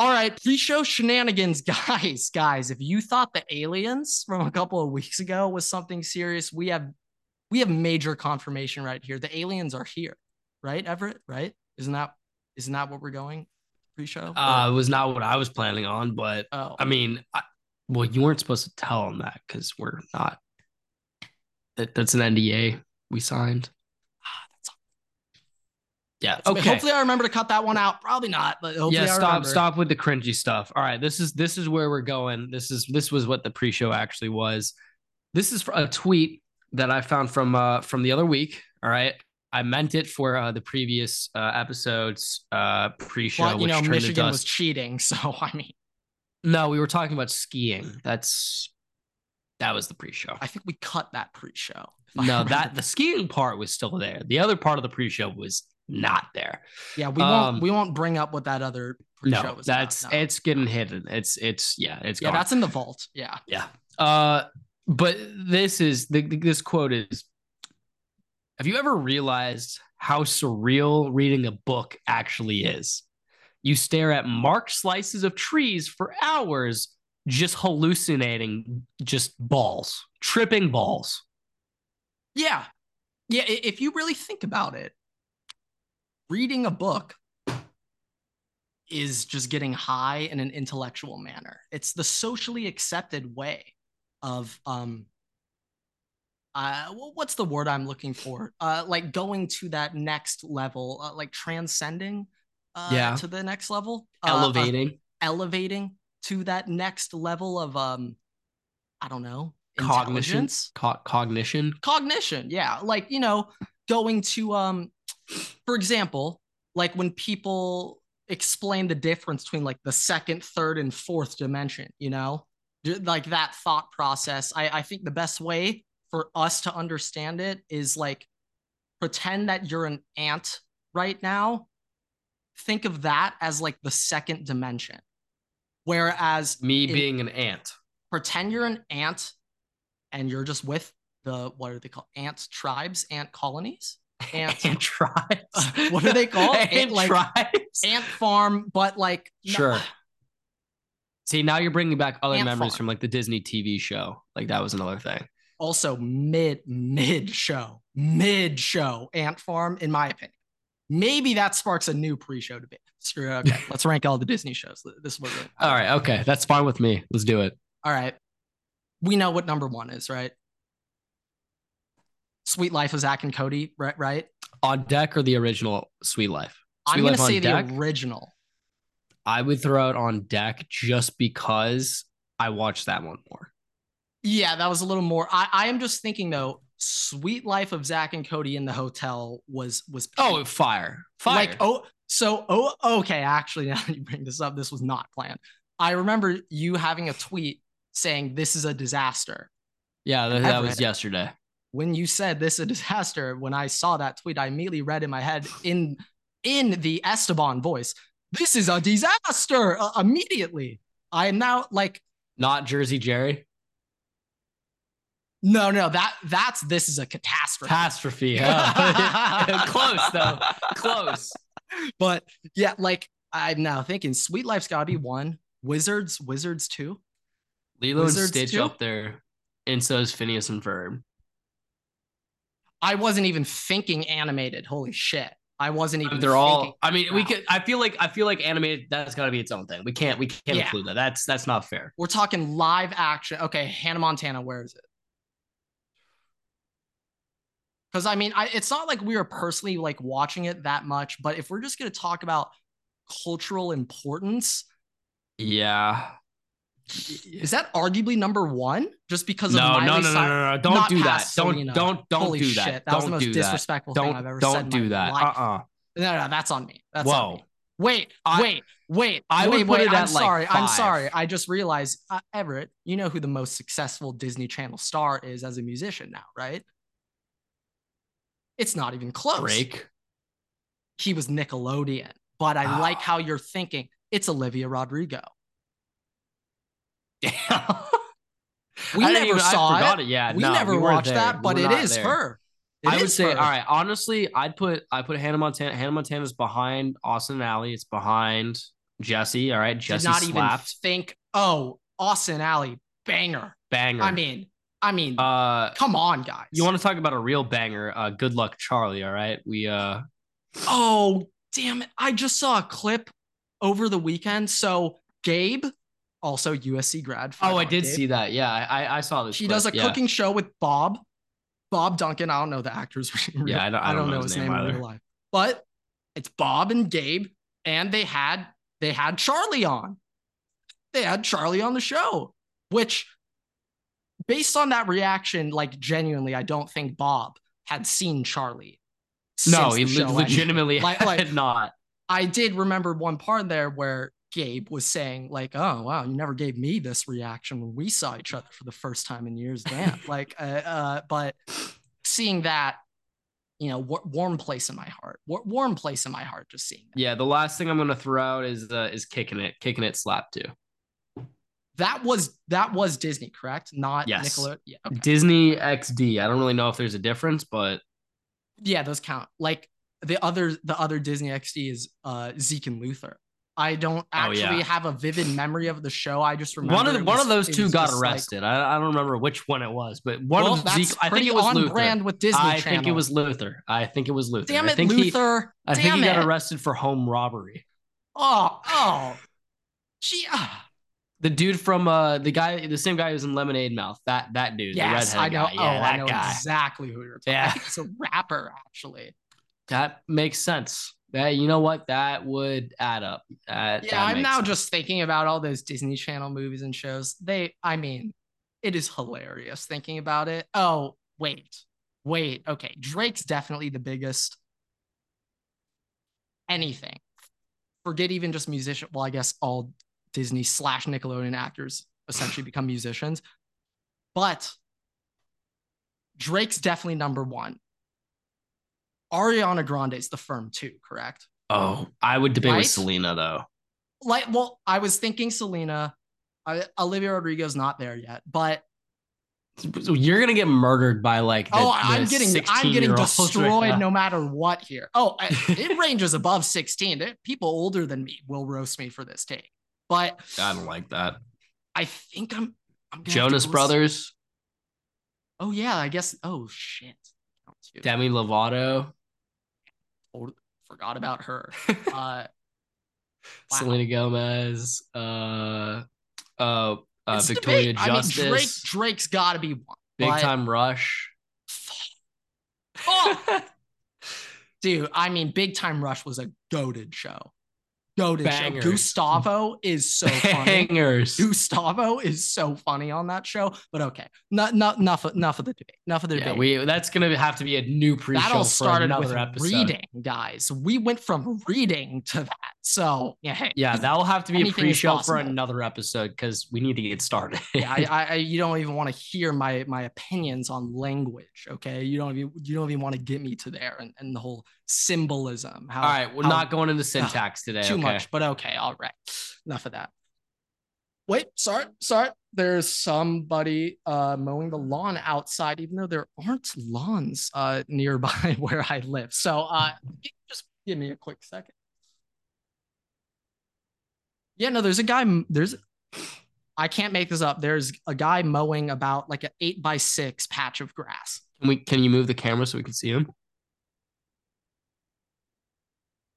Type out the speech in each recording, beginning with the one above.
All right, pre-show shenanigans, guys. Guys, if you thought the aliens from a couple of weeks ago was something serious, we have we have major confirmation right here. The aliens are here, right, Everett? Right? Isn't that isn't that what we're going pre-show? Uh, it was not what I was planning on, but oh, I mean, I, well, you weren't supposed to tell them that because we're not. That, that's an NDA we signed. Yeah. okay. Hopefully, I remember to cut that one out. Probably not, but hopefully yeah. I Stop. remember. Stop with the cringy stuff. All right. This is this is where we're going. This is this was what the pre-show actually was. This is a tweet that I found from uh from the other week. All right. I meant it for uh, the previous uh, episodes uh pre-show. Well, you which know, turned Michigan was cheating, so I mean, No, we were talking about skiing. That's that was the pre-show. I think we cut that pre-show. No, that the skiing part was still there. The other part of the pre-show was not there. yeah, we um, won't we won't bring up what that other pre-show No, was. about, that's no. it's getting hidden. It's it's yeah, it's yeah, gone. that's in the vault. Yeah, yeah. Uh, but this is the, this quote is. Have you ever realized how surreal reading a book actually is? You stare at marked slices of trees for hours, just hallucinating just balls, tripping balls. yeah, yeah. If you really think about it, reading a book is just getting high in an intellectual manner. It's the socially accepted way of um uh what's the word I'm looking for? Uh like going to that next level, uh, like transcending uh Yeah. to the next level. Uh, uh, Elevating, elevating to that next level of um I don't know, cognition, co- cognition. cognition yeah like you know going to um for example like when people explain the difference between like the second third and fourth dimension you know? Like that thought process i i think the best way for us to understand it is like pretend that you're an ant right now. Think of that as like the second dimension. Whereas Me in- being an ant. pretend you're an ant and you're just with the what are they called? Ant tribes ant colonies ant Ant tribes. what are they called Ant ant, like tribes. ant farm but like no- Sure. See, now you're bringing back other Ant memories farm. from like the Disney TV show. Like that was another thing. also mid mid show mid show ant farm in my opinion maybe that sparks a new pre-show debate Screw it. okay let's rank all the disney shows this is what we're All right, okay, that's fine with me. Let's do it. all right we know what number one is right suite life of zack and cody right right On deck or the original Suite Life? i'm gonna Life on say the deck? original I would throw it on deck just because I watched that one more. Yeah, that was a little more. I, I am just thinking though, Suite Life of Zack and Cody in the hotel was was Oh, fire, fire! like oh so oh okay. Actually, now that you bring this up, this was not planned. I remember you having a tweet saying this is a disaster. yeah, that, that was yesterday. When you said this is a disaster, when I saw that tweet, I immediately read in my head in in the Esteban voice, "This is a disaster!" Uh, immediately, I am now like Not Jersey Jerry. no no that that's this is a catastrophe. Catastrophe. Close though. Close. but yeah, like I'm now thinking Suite Life's gotta be one. Wizards, Wizards two. Lilo Wizards and Stitch too? up there, and so is Phineas and Ferb. I wasn't even thinking animated. Holy shit. I wasn't even They're all. I mean, we could. I feel like. I feel like animated. That's got to be its own thing. We can't. We can't Yeah. include that. That's that's not fair. We're talking live action. Okay, Hannah Montana, where is it? Because I mean, I, it's not like we were personally like watching it that much, but if we're just gonna talk about cultural importance, Yeah. Is that arguably number one? Just because of No, Miley no, no, no, no, no! Don't do that! Don't, don't, don't Holy do shit, that! that was the Don't most do that! disrespectful thing Don't, I've ever seen. don't said in do that! Uh, uh No, no, that's on me. That's on Whoa! me. Wait, wait, wait. I wait, put wait. it I'm at, like, sorry. I'm sorry. I just realized, uh, Everett, you know who the most successful Disney Channel star is as a musician now, right? It's not even close. Drake. He was Nickelodeon, but I Ah. like how you're thinking. It's Olivia Rodrigo. Damn. We I never even- I saw forgot it. Yeah, we no, never we watched there. that, but it there. her. It I would say, her. all right. Honestly, I'd put I put Hannah Montana. Hannah Montana's behind Austin Ally. It's behind Jessie, all right. Jessie Did not even slapped. think, oh, Austin Ally, banger. Banger. I mean, I mean, uh, come on, guys. you want to talk about a real banger? Uh, good luck, Charlie. All right. We uh, Oh, damn it. I just saw a clip over the weekend. So Gabe, also USC grad. oh, I did see that. Yeah, I I- I saw this. She clip. does a yeah. cooking show with Bob, Bob Duncan. I don't know the actor's real- Yeah, I don't- I don't know his name in either. real life, but it's Bob and Gabe, and they had they had Charlie on. They had Charlie on the show, which, based on that reaction, like genuinely, I don't think Bob had seen Charlie. No, he le- legitimately. Like- like- had not. I did remember one part there where Gabe was saying, like, oh, wow, you never gave me this reaction when we saw each other for the first time in years. Damn. like, uh, uh, but seeing that, you know, war- warm place in my heart, war- warm place in my heart, just seeing that. Yeah, the last thing I'm gonna throw out is uh, is kicking it, kicking it slap too. That was, that was Disney, correct? Not Yes. Nickelodeon. Yeah. Okay. Disney XD. I don't really know if there's a difference, but Yeah. Those count. Like the other, the other Disney XD is uh, Zeke and Luther. I don't Oh, actually yeah. have a vivid memory of the show. I just remember one of the, it one of those two got just like- arrested. I, I don't remember which one it was, but one well, of the Zeke, I think it was on Luther. brand with Disney I Channel. think it was Luther. I think it was Luther. Damn I it, think he, Luther. I Damn think he got it. arrested for home robbery. Oh, oh. Gee, ah. The dude from uh the guy, the same guy who's in Lemonade Mouth. That that dude, yes, the I know. guy. Yeah, oh, that I know guy. exactly who you're talking. Yeah. I it's a rapper, actually. That makes sense. That you know what? That would add up. That, Yeah, that I'm now sense. just thinking about all those Disney Channel movies and shows. They, I mean, it is hilarious thinking about it. Oh, wait, wait. Okay, Drake's definitely the biggest. Anything. Forget even just musician. Well, I guess all Disney slash Nickelodeon actors essentially become musicians. But Drake's definitely number one. Ariana Grande's the firm too, correct? Oh, I would debate Right? with Selena though. like well i was thinking selena I, olivia rodrigo's not there yet but So you're gonna get murdered by like. The, oh i'm getting i'm getting 16-year-olds right destroyed no matter what here oh I- it ranges above 16 There- people older than me will roast me for this take but I don't like that. i think i'm i'm gonna have to Jonas Brothers, oh yeah i guess oh shit Demi Lovato, Totally forgot about her uh Wow. Selena Gomez, uh, uh, uh, Victoria debate. I mean, Justice, drake drake's gotta be one Big but- Time Rush. Dude, I mean, Big Time Rush was a goaded show. Bangers. show. Gustavo is so funny. Bangers. Gustavo is so funny on that show. But okay, not, not enough enough of the debate. Enough of the Yeah, debate. we that's gonna have to be a new pre-show that all for started another with episode. reading, guys. We went from reading to that. So yeah, hey, Yeah, that'll have to be a pre-show for another episode because we need to get started. yeah, I, I, you don't even want to hear my my opinions on language. Okay, you don't even you don't even want to get me to there and, and the whole symbolism. How, All right, we're how- not going into syntax today. too okay? much, but okay, all right. Enough of that. Wait, sorry, sorry. There's somebody uh mowing the lawn outside, even though there aren't lawns uh nearby where I live. So uh just give me a quick second. Yeah, no, there's a guy. There's I can't make this up. There's a guy mowing about like an eight by six patch of grass. Can we can you move the camera so we can see him?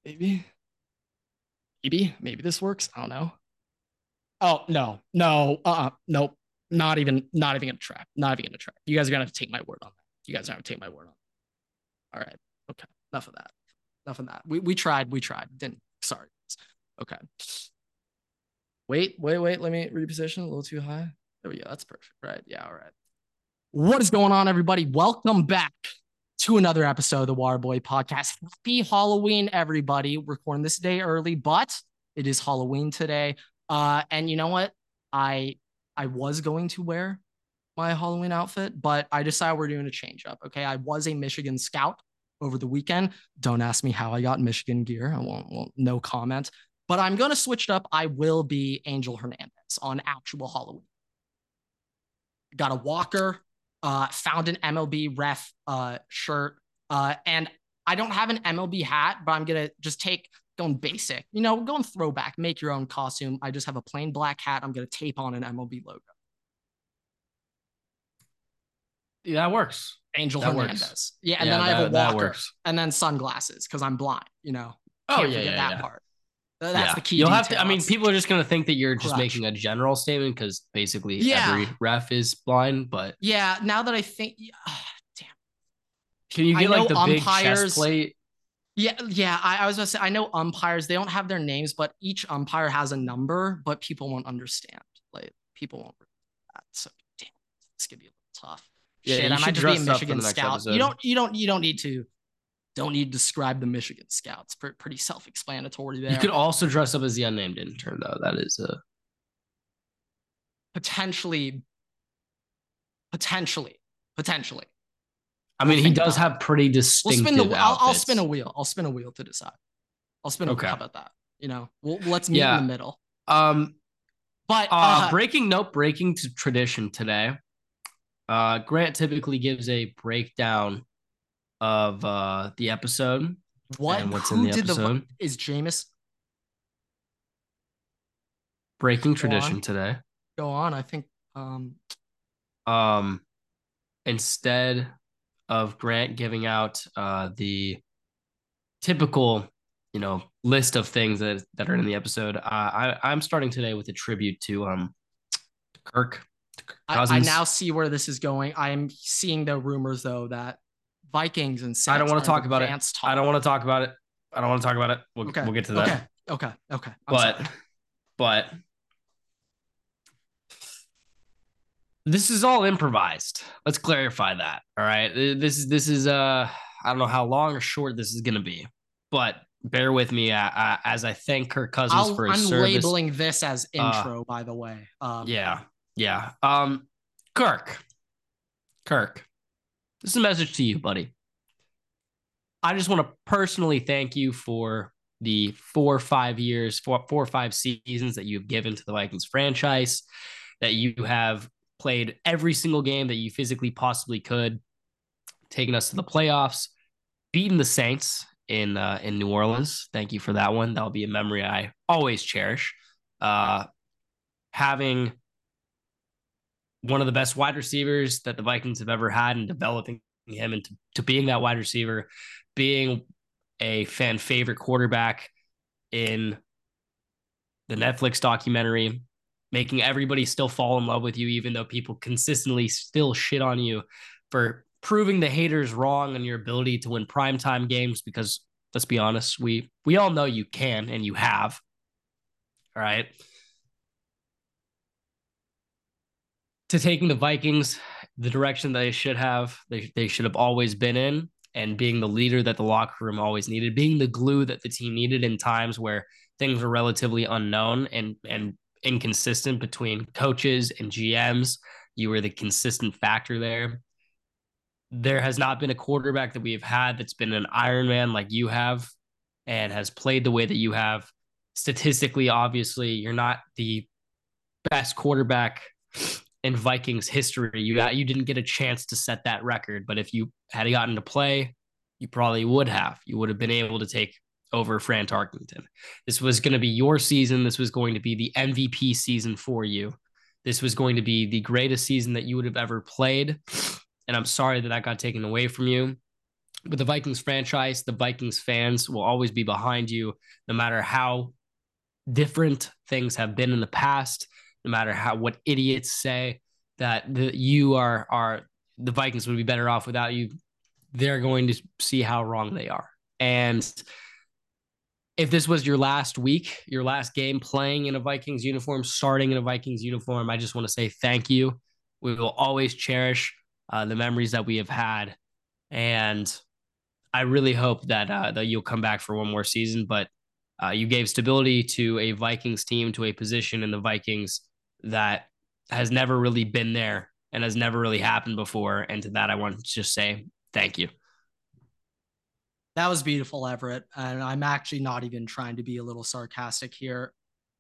Maybe. Maybe. Maybe this works. I don't know. Oh no, no, uh, uh nope. Not even, not even gonna try. Not even gonna try. You guys are gonna have to take my word on that. You guys are gonna take my word on. That. All right. Okay. Enough of that. Enough of that. We we tried. We tried. Didn't. Sorry. Okay. Wait, wait, wait. Let me reposition a little too high. There we go. That's perfect. Right. Yeah. All right. What is going on, everybody? Welcome back to another episode of the Waterboy Podcast. Happy Halloween, everybody. Recording this day early, but it is Halloween today. Uh, and you know what? I I was going to wear my Halloween outfit, but I decided we're doing a change up. Okay. I was a Michigan scout over the weekend. Don't ask me how I got Michigan gear. I won't, won't no comment. But I'm gonna switch it up. I will be Angel Hernandez on actual Halloween. Got a walker, uh, found an MLB ref uh, shirt, uh, and I don't have an MLB hat, but I'm gonna just take going basic. You know, going throwback. Make your own costume. I just have a plain black hat. I'm gonna tape on an MLB logo. Yeah, that works. Angel That Hernandez. works. Yeah, and Yeah, then I have that- a walker, and then sunglasses because I'm blind. You know, Oh yeah, yeah, that yeah. part. Th- That's yeah. the key. You'll have to. I mean, people are just gonna think that you're just making a general statement because basically Yeah. every ref is blind. But Yeah, now that I think, ah, damn. can you I get like the big chest plate? Yeah, yeah. I, I was gonna say I know umpires. They don't have their names, but each umpire has a number. But people won't understand. Like people won't. That. So damn, it's gonna be a little tough. Yeah, Shit, I might just be a dress up for Michigan scout. episode. You don't. You don't. You don't need to. Don't need to describe the Michigan Scouts. Pre- pretty self-explanatory there. You could also dress up as the unnamed intern, though. That is a potentially, potentially, potentially. I mean, he does about have pretty We'll distinctive. spin the. I'll, I'll spin a wheel. I'll spin a wheel to decide. I'll spin a Okay. wheel. How about that? You know, we'll, let's meet Yeah. in the middle. Um, But uh, uh, breaking note, breaking to tradition today. Uh, Grant typically gives a breakdown of uh the episode what? and what's Who in the did the? Is Jameis breaking tradition on. today. go on? I think. Um. Um, instead of Grant giving out uh the typical, you know, list of things that that are in the episode, uh, I I'm starting today with a tribute to um Kirk. to Kirk I, I now see where this is going. I am seeing the rumors though that Vikings and stuff. I don't want wanna talk about it. advanced I don't want to talk about it. I don't want to talk about it. We'll, Okay. we'll get to that. Okay. Okay. Okay. I'm but sorry. but this is all improvised. Let's clarify that. All right. This is this is uh I don't know how long or short this is gonna be, but bear with me uh, uh, as I thank Kirk Cousins I'll, for I'm his service. labeling this as Uh, intro, by the way. Um, Yeah, yeah. Um, Kirk, Kirk, this is a message to you, buddy. I just want to personally thank you for the four or five years, four, four or five seasons that you've given to the Vikings franchise, that you have played every single game that you physically possibly could, taking us to the playoffs, beating the Saints in uh, in New Orleans. Thank you for that one. That'll be a memory I always cherish. Uh, having one of the best wide receivers that the Vikings have ever had and developing him into to being that wide receiver, being a fan favorite quarterback in the Netflix documentary, making everybody still fall in love with you, even though people consistently still shit on you for proving the haters wrong on your ability to win primetime games. Because let's be honest, we we all know you can and you have. All right. To taking the Vikings the direction they should have, they, they should have always been in, and being the leader that the locker room always needed, being the glue that the team needed in times where things were relatively unknown and and inconsistent between coaches and GMs. You were the consistent factor there. There has not been a quarterback that we have had that's been an Iron Man like you have and has played the way that you have. Statistically, obviously, you're not the best quarterback in Vikings history. You got, you didn't get a chance to set that record, but if you had gotten to play, you probably would have. You would have been able to take over Fran Tarkenton. This was going to be your season. This was going to be the MVP season for you. This was going to be the greatest season that you would have ever played. And I'm sorry that that got taken away from you. But the Vikings franchise, the Vikings fans will always be behind you, no matter how different things have been in the past no matter how what idiots say that the, you are are the Vikings would be better off without you. They're going to see how wrong they are. And if this was your last week, your last game playing in a Vikings uniform, starting in a Vikings uniform, I just want to say thank you. We will always cherish uh, the memories that we have had, and I really hope that uh, that you'll come back for one more season. But uh, you gave stability to a Vikings team, to a position in the Vikings that has never really been there and has never really happened before. And to that, I want to just say thank you. That was beautiful, Everett. And I'm actually not even trying to be a little sarcastic here.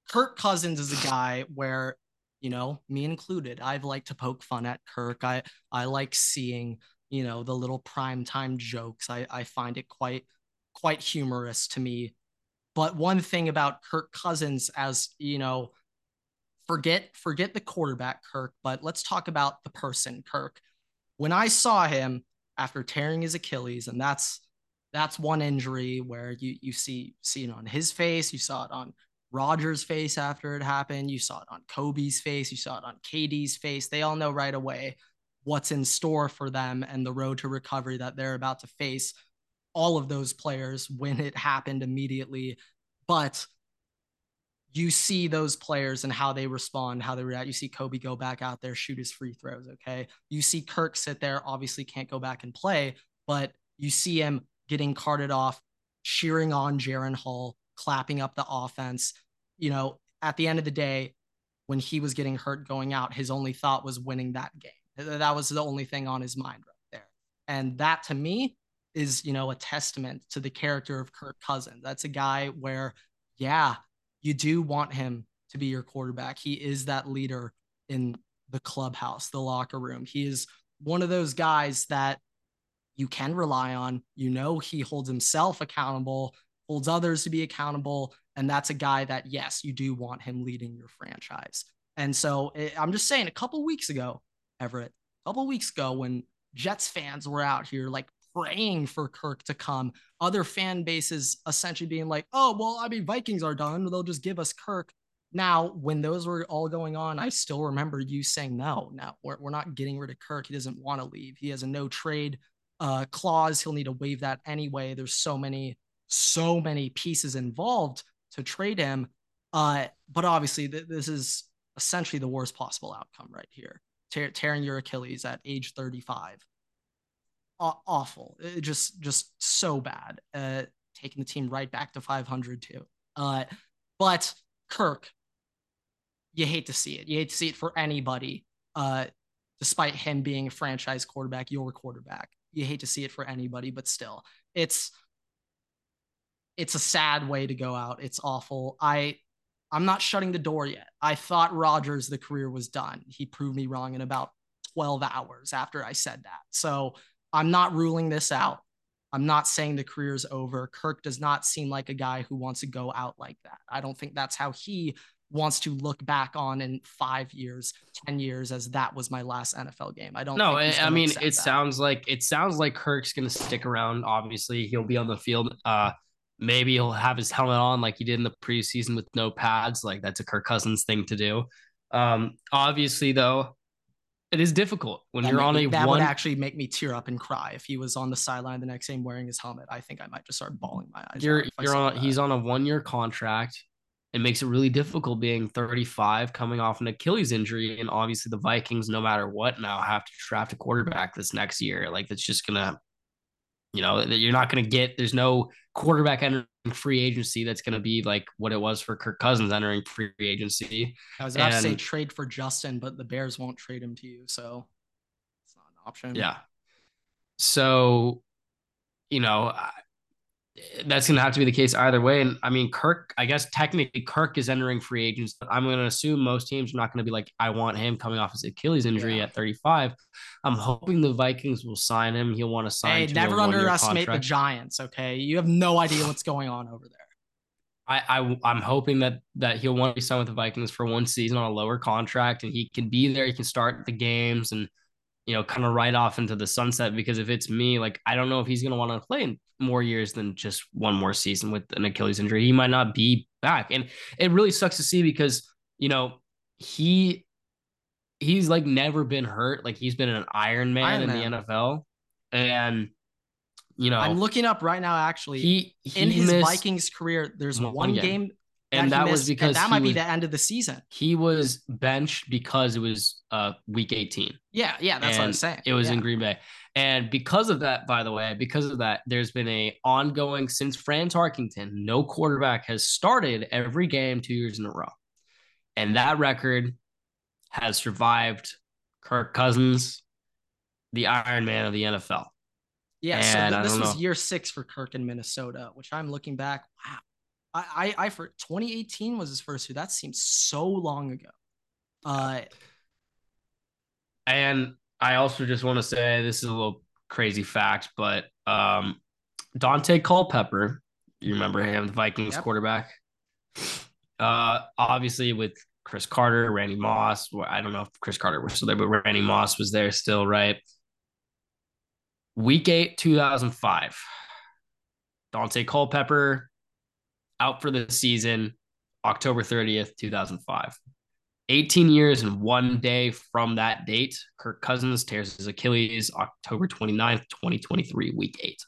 Kirk Cousins is a guy where, you know, me included, I've liked to poke fun at Kirk. I I like seeing, you know, the little primetime jokes. I, I find it quite quite humorous to me But one thing about Kirk Cousins, as you know, forget forget the quarterback Kirk, but let's talk about the person Kirk. When I saw him after tearing his Achilles, and that's that's one injury where you you see see it on his face, you saw it on Rodgers' face after it happened, you saw it on Kobe's face, you saw it on KD's face. They all know right away what's in store for them and the road to recovery that they're about to face all of those players when it happened immediately. But you see those players and how they respond, how they react. You see Kobe go back out there, shoot his free throws. Okay. You see Kirk sit there, obviously can't go back and play, but you see him getting carted off, cheering on Jaren Hall, clapping up the offense. You know, at the end of the day, when he was getting hurt going out, his only thought was winning that game. That was the only thing on his mind right there. And that to me is, you know, a testament to the character of Kirk Cousins. That's a guy where, yeah, you do want him to be your quarterback. He is that leader in the clubhouse, the locker room. He is one of those guys that you can rely on. You know, he holds himself accountable, holds others to be accountable. And that's a guy that, yes, you do want him leading your franchise. And so it, I'm just saying, a couple weeks ago, Everett, a couple weeks ago, when Jets fans were out here like praying for Kirk to come. Other fan bases essentially being like, oh, well, I mean, Vikings are done. They'll just give us Kirk. Now, when those were all going on, I still remember you saying, no, no, we're, we're not getting rid of Kirk. He doesn't want to leave. He has a no trade uh, clause. He'll need to waive that anyway. There's so many, so many pieces involved to trade him. Uh, but obviously, th- this is essentially the worst possible outcome right here. Te- tearing your Achilles at age 35 awful. It just just so bad. Uh, taking the team right back to 500 too. Uh, but Kirk, you hate to see it. You hate to see it for anybody. Uh, despite him being a franchise quarterback, your quarterback. You hate to see it for anybody, but still, it's it's a sad way to go out. It's awful. I I'm not shutting the door yet. I thought Rodgers the career was done. He proved me wrong in about 12 hours after I said that. So I'm not ruling this out. I'm not saying the career's over. Kirk does not seem like a guy who wants to go out like that. I don't think that's how he wants to look back on in five years, 10 years as that was my last NFL game. I don't No, I mean it that. sounds like it sounds like Kirk's gonna stick around. Obviously, he'll be on the field. Uh maybe he'll have his helmet on like he did in the preseason with no pads. Like that's a Kirk Cousins thing to do. Um, obviously, though, it is difficult when that you're on me, a that one... would actually make me tear up and cry if he was on the sideline the next game wearing his helmet. I think I might just start bawling my eyes. You're you're on. That. He's on a one year contract. It makes it really difficult being 35, coming off an Achilles injury, and obviously the Vikings, no matter what, now have to draft a quarterback this next year. Like that's just gonna you know, that you're not going to get, there's no quarterback entering free agency that's going to be like what it was for Kirk Cousins entering free agency. I was about and, to say trade for Justin, but the Bears won't trade him to you. So it's not an option. Yeah. So, you know, that's going to have to be the case either way. And I mean, Kirk, I guess technically Kirk is entering free agents, but I'm going to assume most teams are not going to be like, I want him coming off his Achilles injury yeah. at 35. I'm hoping the Vikings will sign him. He'll want to sign. Hey, never underestimate the Giants. Okay, you have no idea what's going on over there. I, I I'm hoping that that he'll want to be signed with the Vikings for one season on a lower contract, and he can be there. He can start the games and you know, kind of right off into the sunset. Because if it's me, like, I don't know if he's going to want to play in more years than just one more season with an Achilles injury. He might not be back. And it really sucks to see because, you know, he, he's like never been hurt. Like he's been an Iron Man Iron in Man. the NFL. And, you know, I'm looking up right now. Actually, he, he in his Vikings career, there's one, one game. game and that, was because that might was, be the end of the season. He was benched because it was uh week 18. Yeah, yeah, that's what I'm saying. It was yeah. in Green Bay. And because of that, by the way, because of that, there's been a ongoing since Fran Tarkenton, no quarterback has started every game two years in a row. And that record has survived Kirk Cousins, the Iron Man of the NFL. Yeah, and so th- this was know. year six for Kirk in Minnesota, which I'm looking back. Wow, I, I, I for 2018 was his first year. That seems so long ago. Uh, and I also just want to say this is a little crazy fact, but um, Daunte Culpepper You remember him, the Vikings Yep. quarterback. Uh, obviously with Cris Carter, Randy Moss. Well, I don't know if Cris Carter was still there, but Randy Moss was there still, right? Week eight, 2005. Daunte Culpepper out for the season, October 30th, 2005. 18 years and one day from that date, Kirk Cousins tears his Achilles October 29th, 2023, week eight.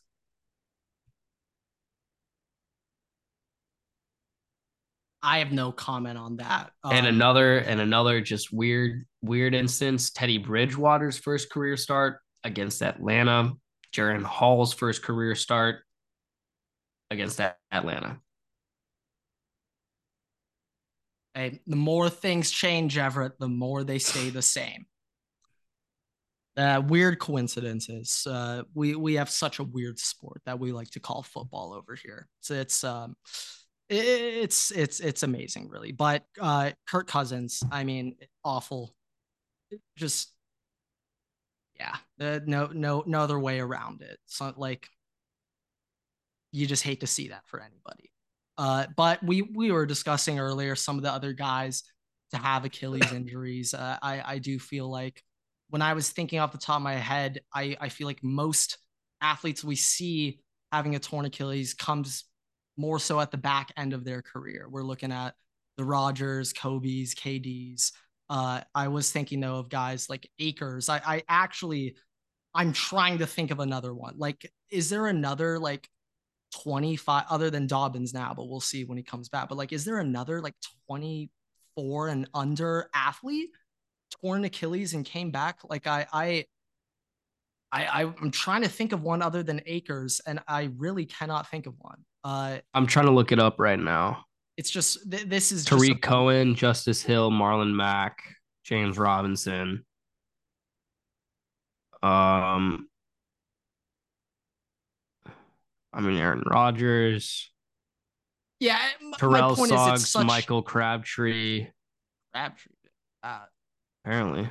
I have no comment on that. and Um, another and another just weird weird instance teddy bridgewater's first career start against atlanta jaren hall's first career start against atlanta hey, the more things change, Everett, the more they stay the same. Uh, weird coincidences. Uh, we we have such a weird sport that we like to call football over here. So it's um, it's it's it's amazing, really. But uh, Kirk Cousins, I mean, awful. Just yeah, uh, no no no other way around it. So like, you just hate to see that for anybody. Uh, but we we were discussing earlier some of the other guys to have Achilles injuries. Uh, I I do feel like when I was thinking off the top of my head, I I feel like most athletes we see having a torn Achilles comes more so at the back end of their career. We're looking at the Rodgers, Kobe's, KD's. Uh, I was thinking though of guys like Akers. I I actually I'm trying to think of another one. Like, is there another like 25 other than Dobbins now, but we'll see when he comes back. But like, is there another like 24 and under athlete torn Achilles and came back? Like I I I I'm trying to think of one other than Akers, and I really cannot think of one. Uh i'm trying to look it up right now it's just th- this is just tarik a- cohen justice hill marlon mack james robinson um i mean aaron rodgers yeah. My terrell is, suggs such michael crabtree Crabtree. Uh, apparently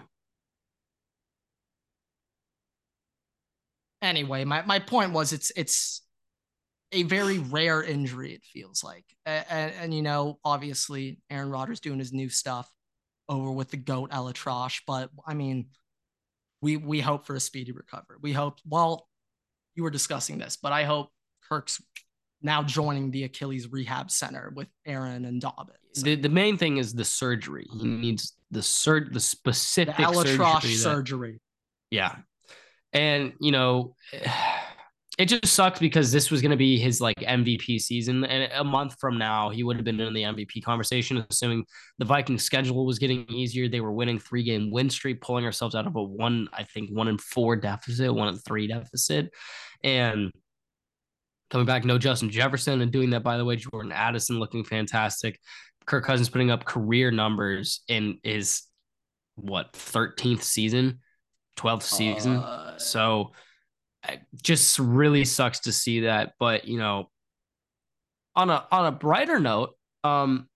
anyway, my, my point was it's it's a very rare injury. It feels like, and, and, and you know, obviously, Aaron Rodgers doing his new stuff over with the goat ElAttrache, but I mean, we we hope for a speedy recovery. We hope. Well, you were discussing this, but I hope Kirk's now joining the Achilles rehab center with Aaron and Dobbins. the, the main thing is the surgery he needs the sur- the the specific ElAttrache surgery that- surgery. Yeah. And, you know, it just sucks because this was going to be his like MVP season. And a month from now, he would have been in the MVP conversation, assuming the Vikings schedule was getting easier. They were winning three game win streak, pulling ourselves out of a one, I think, one and four deficit, one and three deficit. And coming back, no Justin Jefferson and doing that, by the way, Jordan Addison looking fantastic. Kirk Cousins putting up career numbers in his what 13th season 12th season. Uh, so just really sucks to see that. But you know, on a on a brighter note, um,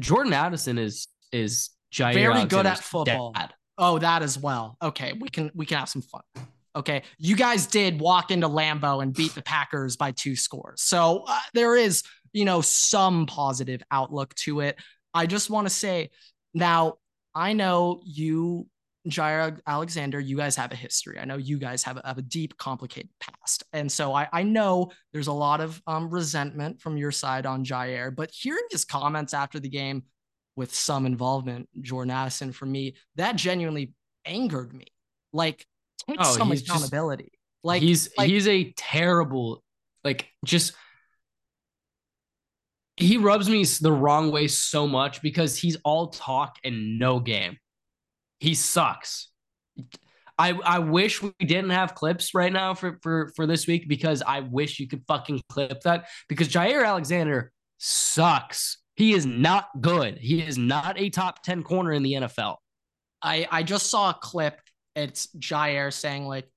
Jordan Addison is is Jaire Very good at football. dad. Oh, that as well. Okay, we can we can have some fun. Okay, you guys did walk into Lambeau and beat the Packers by two scores, so uh, there is you know some positive outlook to it. I just want to say now I know you, Jaire Alexander, you guys have a history. I know you guys have a, have a deep, complicated past, and so I I know there's a lot of um, resentment from your side on Jaire, but hearing his comments after the game with some involvement, Jordan Addison, for me, that genuinely angered me. Like, take Oh, some he's just- accountability. like, he's like- he's a terrible like just he rubs me the wrong way so much because he's all talk and no game. He sucks. I I wish we didn't have clips right now for for for this week because I wish you could fucking clip that because Jaire Alexander sucks. He is not good. He is not a top 10 corner in the NFL. I I just saw a clip. It's Jaire saying like,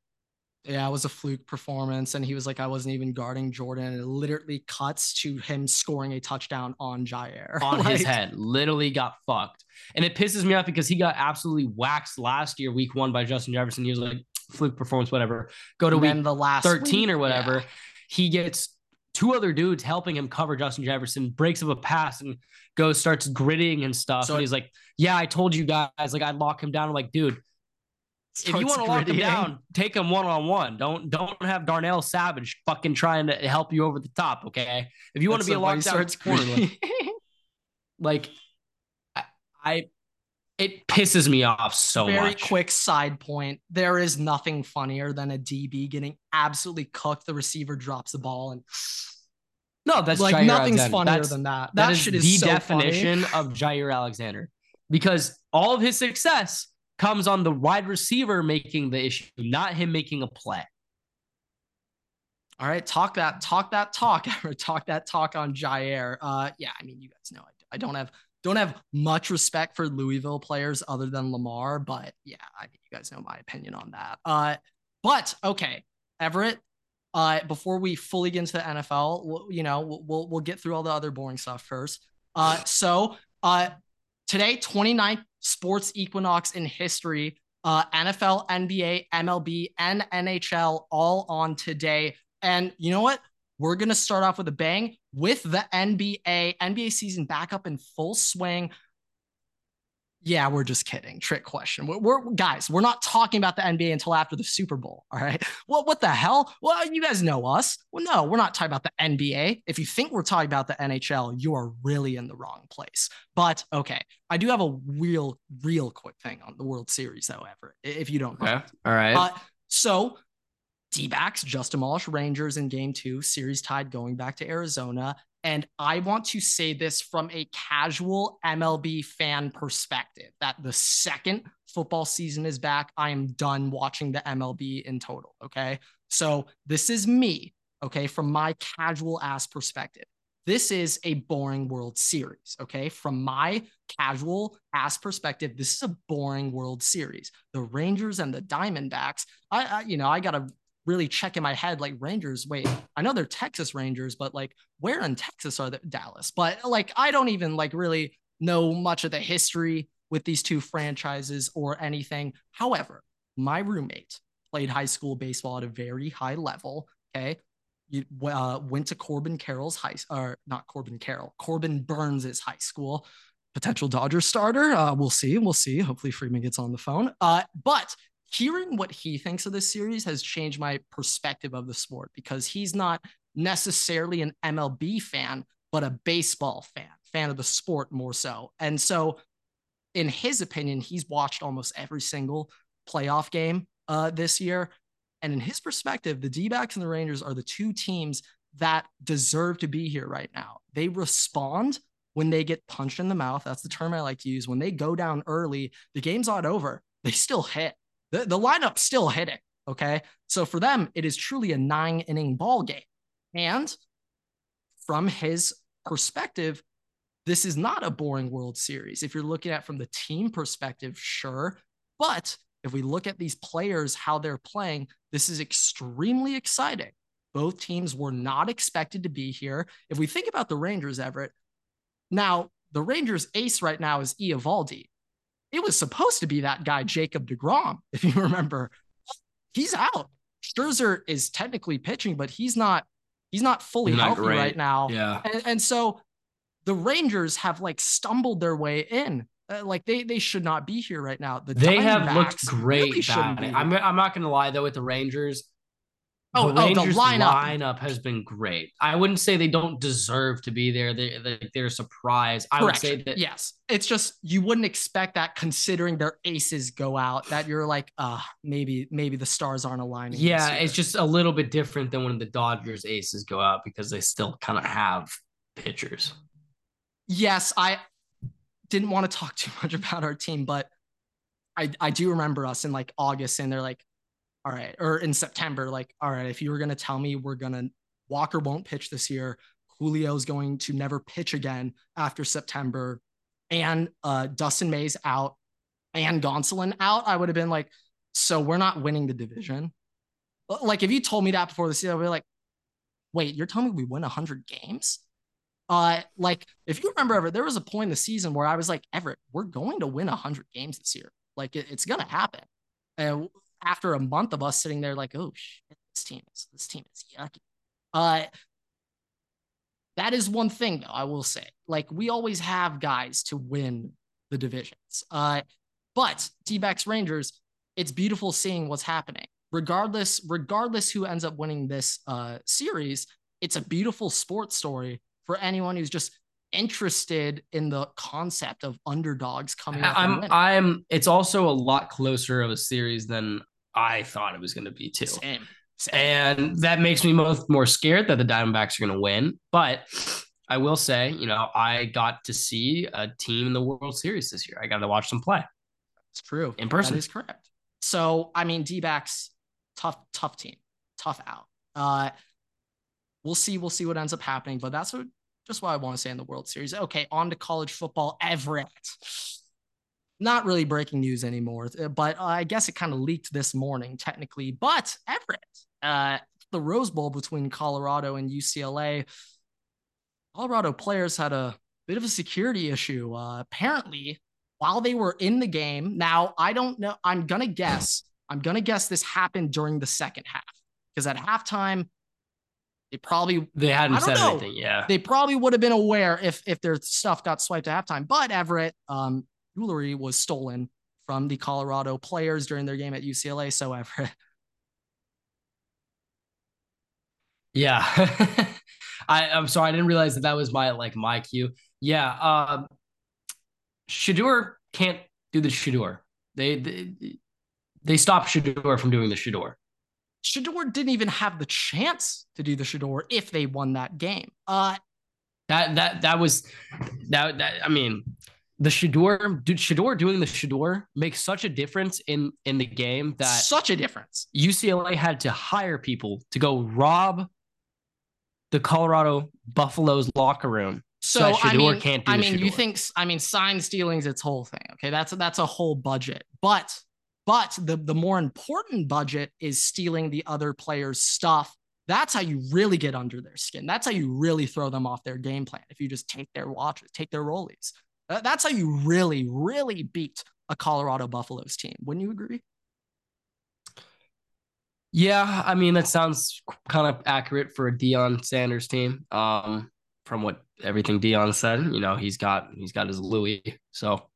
"Yeah, it was a fluke performance," and he was like, "I wasn't even guarding Jordan." And it literally cuts to him scoring a touchdown on Jaire on his head. Literally got fucked. And it pisses me off because he got absolutely waxed last year, week one by Justin Jefferson. He was like, fluke performance, whatever. Go to week the last 13 week- or whatever. yeah. He gets two other dudes helping him cover Justin Jefferson, breaks up a pass and goes, starts gritting and stuff. So and he's like, Yeah, I told you guys, like I'd lock him down. I'm like, dude, if you want to lock him eh? down, take him one on one. Don't don't have Darnell Savage fucking trying to help you over the top. Okay. If you want to be a lockdown corner, like I, I it pisses me off so Very much. Very quick side point. There is nothing funnier than a DB getting absolutely cooked. The receiver drops the ball and no, that's like Jaire nothing's Alexander. funnier that's, than that. That, that shit is, the so definition funny. of Jaire Alexander because all of his success comes on the wide receiver making the issue, not him making a play. All right, talk that, talk that talk, talk that talk on Jaire. Uh, yeah, I mean, you guys know I, I don't have don't have much respect for Louisville players other than Lamar, but yeah, I mean, you guys know my opinion on that. Uh, but okay, Everett. Uh, before we fully get into the NFL, we'll, you know, we'll we'll get through all the other boring stuff first. Uh, so uh, today, 29th sports equinox in history. Uh, NFL, NBA, MLB, and NHL all on today. And you know what? We're going to start off with a bang with the NBA. NBA season back up in full swing. Yeah, we're just kidding. Trick question. We're, we're, guys, we're not talking about the NBA until after the Super Bowl. All right. Well, what the hell? Well, you guys know us. Well, no, we're not talking about the NBA. If you think we're talking about the NHL, you are really in the wrong place. But okay, I do have a real, real quick thing on the World Series, however, if you don't. Okay. All right. Uh, so D just demolished Rangers in game two, series tied going back to Arizona. And I want to say this from a casual MLB fan perspective that the second football season is back, I am done watching the MLB in total. Okay. So this is me. Okay. From my casual ass perspective, this is a boring World Series. Okay. From my casual ass perspective, this is a boring World Series. The Rangers and the Diamondbacks, I, I you know, I got to really check in my head like Rangers. Wait, I know they're Texas Rangers, but like where in Texas are they? Dallas? But like I don't even like really know much of the history with these two franchises or anything. However, my roommate played high school baseball at a very high level. Okay. You uh, went to Corbin Carroll's high, or not Corbin Carroll, Corbin Burnes' high school. Potential Dodger starter. Uh, we'll see. We'll see. Hopefully Freeman gets on the phone. Uh, but hearing what he thinks of this series has changed my perspective of the sport because he's not necessarily an MLB fan, but a baseball fan, fan of the sport more so. And so, in his opinion, he's watched almost every single playoff game uh, this year. And in his perspective, the D backs and the Rangers are the two teams that deserve to be here right now. They respond when they get punched in the mouth. That's the term I like to use. When they go down early, the game's not over. They still hit. The, the lineup's still hitting. Okay. So for them, it is truly a nine inning ball game. And from his perspective, this is not a boring World Series. If you're looking at from the team perspective, sure. But if we look at these players, how they're playing, this is extremely exciting. Both teams were not expected to be here. If we think about the Rangers, Everett, now the Rangers ace right now is Eovaldi it was supposed to be that guy, Jacob DeGrom, if you remember. He's out. Scherzer is technically pitching, but he's not he's not fully not healthy great. right now. Yeah. And, and, so the Rangers have like stumbled their way in. Uh, like they they should not be here right now. The they have looked great. Really I'm I'm not gonna lie though with the Rangers, Oh, the, oh, the lineup. lineup has been great. I wouldn't say they don't deserve to be there. They, they they're a surprise. I Correct. would say that yes. It's just you wouldn't expect that considering their aces go out. That you're like, uh, maybe maybe the stars aren't aligning. Yeah, it's just a little bit different than when the Dodgers aces go out because they still kind of have pitchers. Yes, I didn't want to talk too much about our team, but I I do remember us in like August and they're like all right, or in September, like, all right, if you were going to tell me we're going to, Walker won't pitch this year, Julio's going to never pitch again after September, and uh, Dustin May's out and Gonsolin out, I would have been like, so we're not winning the division. Like, if you told me that before the season, I'd be like, wait, you're telling me we win 100 games? Uh, like, if you remember, Everett, there was a point in the season where I was like, Everett, we're going to win 100 games this year. Like, it, it's going to happen. And after a month of us sitting there like, oh shit, this team is this team is yucky. Uh, that is one thing though, I will say. Like we always have guys to win the divisions. Uh, but D-backs Rangers, it's beautiful seeing what's happening. Regardless, regardless who ends up winning this uh, series, it's a beautiful sports story for anyone who's just interested in the concept of underdogs coming up. I'm I'm it's also a lot closer of a series than I thought it was going to be too. Same. Same. And that makes me most more scared that the Diamondbacks are going to win. But I will say, you know, I got to see a team in the World Series this year. I got to watch them play. It's true. In person. That is correct. So, I mean, D backs, tough, tough team, tough out. Uh, we'll see. We'll see what ends up happening. But that's what just what I want to say in the World Series. Okay, on to college football. Everett. Not really breaking news anymore, but I guess it kind of leaked this morning, technically. But Everett, uh, the Rose Bowl between Colorado and UCLA. Colorado players had a bit of a security issue. Uh, apparently, while they were in the game, now I don't know. I'm gonna guess. I'm gonna guess this happened during the second half because at halftime, they probably they hadn't said know, anything. Yeah, they probably would have been aware if if their stuff got swiped at halftime. But Everett, um, jewelry was stolen from the Colorado players during their game at UCLA. So Everett Yeah. I, I'm sorry, I didn't realize that that was my like my cue. Yeah. Um Shedeur can't do the Shedeur. They, they they stopped Shedeur from doing the Shedeur. Shedeur didn't even have the chance to do the Shedeur if they won that game. Uh that that that was that, that I mean the Shedeur, dude, Shedeur doing the Shedeur makes such a difference in in the game that such a difference. UCLA had to hire people to go rob the Colorado Buffaloes locker room. So, so I mean, can't do I mean, you think I mean sign stealing's its whole thing. Okay, that's that's a whole budget. But but the the more important budget is stealing the other players' stuff. That's how you really get under their skin. That's how you really throw them off their game plan. If you just take their watches, take their rollies. That's how you really, really beat a Colorado Buffaloes team. Wouldn't you agree? Yeah, I mean that sounds kind of accurate for a Deion Sanders team. Um, from what everything Deion said, you know, he's got he's got his Louis. So,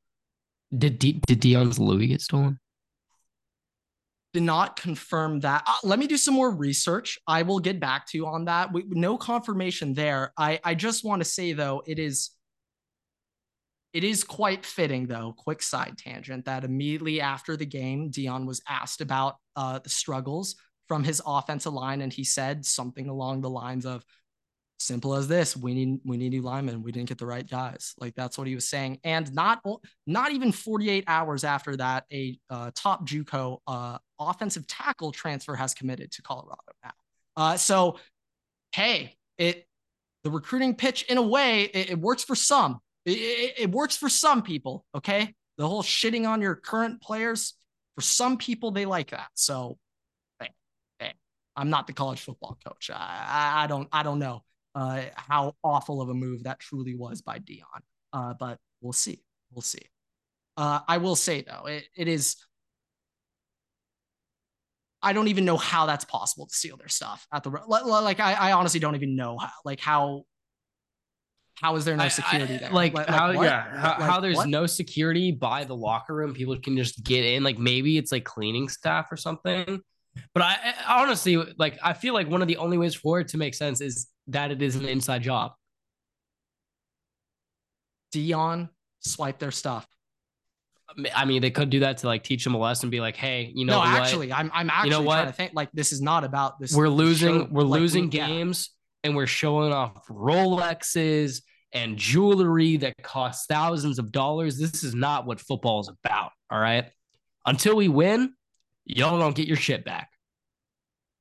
did De- did Deion's Louis get stolen? Did not confirm that. Uh, let me do some more research. I will get back to you on that. We, no confirmation there. I I just want to say though, it is it is quite fitting, though, quick side tangent, that immediately after the game, Deion was asked about uh, the struggles from his offensive line, and he said something along the lines of, "Simple as this: we need we need new linemen. We didn't get the right guys." Like that's what he was saying. And not not even 48 hours after that, a uh, top JUCO uh, offensive tackle transfer has committed to Colorado now. Uh, so, hey, it the recruiting pitch in a way it, it works for some it, it, works for some people, okay? The whole shitting on your current players, for some people, they like that. So, hey, hey, I'm not the college football coach. I, I don't, I don't know uh, how awful of a move that truly was by Deion. Uh, but we'll see. We'll see. Uh, I will say though, it, it is. I don't even know how that's possible to steal their stuff at the like. I, I honestly don't even know how, like how how is there no security I, I, there? Like, like how, like yeah, how, like, how there's what? no security by the locker room. People can just get in. Like maybe it's like cleaning staff or something. But I, I honestly like. I feel like one of the only ways for it to make sense is that it is an inside job. Deion swipe their stuff. I mean, they could do that to like teach them a lesson, be like, "Hey, you know, no, what? actually, I'm I'm actually you know trying to think like this is not about this. We're losing, show, we're like, losing games, yeah. and we're showing off Rolexes and jewelry that costs thousands of dollars. This is not what football is about. All right. Until we win, y'all don't get your shit back.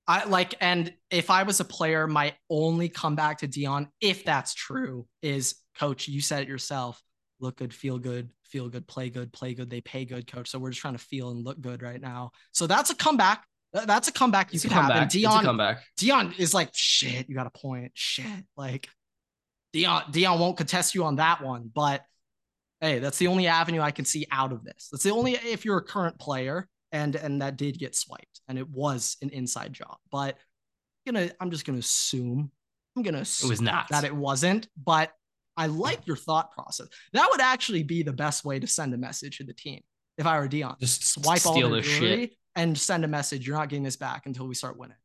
I like, and if I was a player, my only comeback to Deion, if that's true, is coach, you said it yourself. Look good, feel good, feel good, play good, play good. They pay good, coach. So we're just trying to feel and look good right now. So that's a comeback. That's a comeback you it's could have. And Deion, comeback. Deion is like, shit, you got a point. Shit. Like, Deion Deion won't contest you on that one, but hey, that's the only avenue I can see out of this. That's the only if you're a current player and and that did get swiped and it was an inside job. But I'm gonna I'm just gonna assume I'm gonna it was not that it wasn't, but I like your thought process. That would actually be the best way to send a message to the team. If I were Deion, just swipe all their jewelry and send a message. You're not getting this back until we start winning.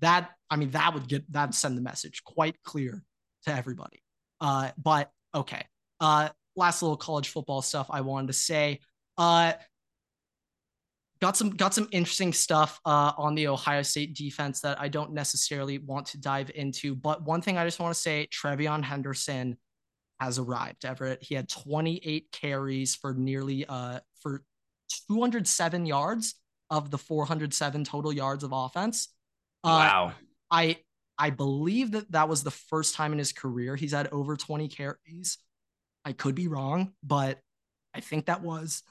That I mean, that would get that send the message quite clear to everybody. Uh, but okay. Uh, last little college football stuff I wanted to say. Uh, got some got some interesting stuff uh, on the Ohio State defense that I don't necessarily want to dive into. But one thing I just want to say, TreVeyon Henderson has arrived. Everett. He had 28 carries for nearly uh for 207 yards of the 407 total yards of offense. Uh, wow. I I believe that that was the first time in his career he's had over 20 carries. I could be wrong, but I think that was.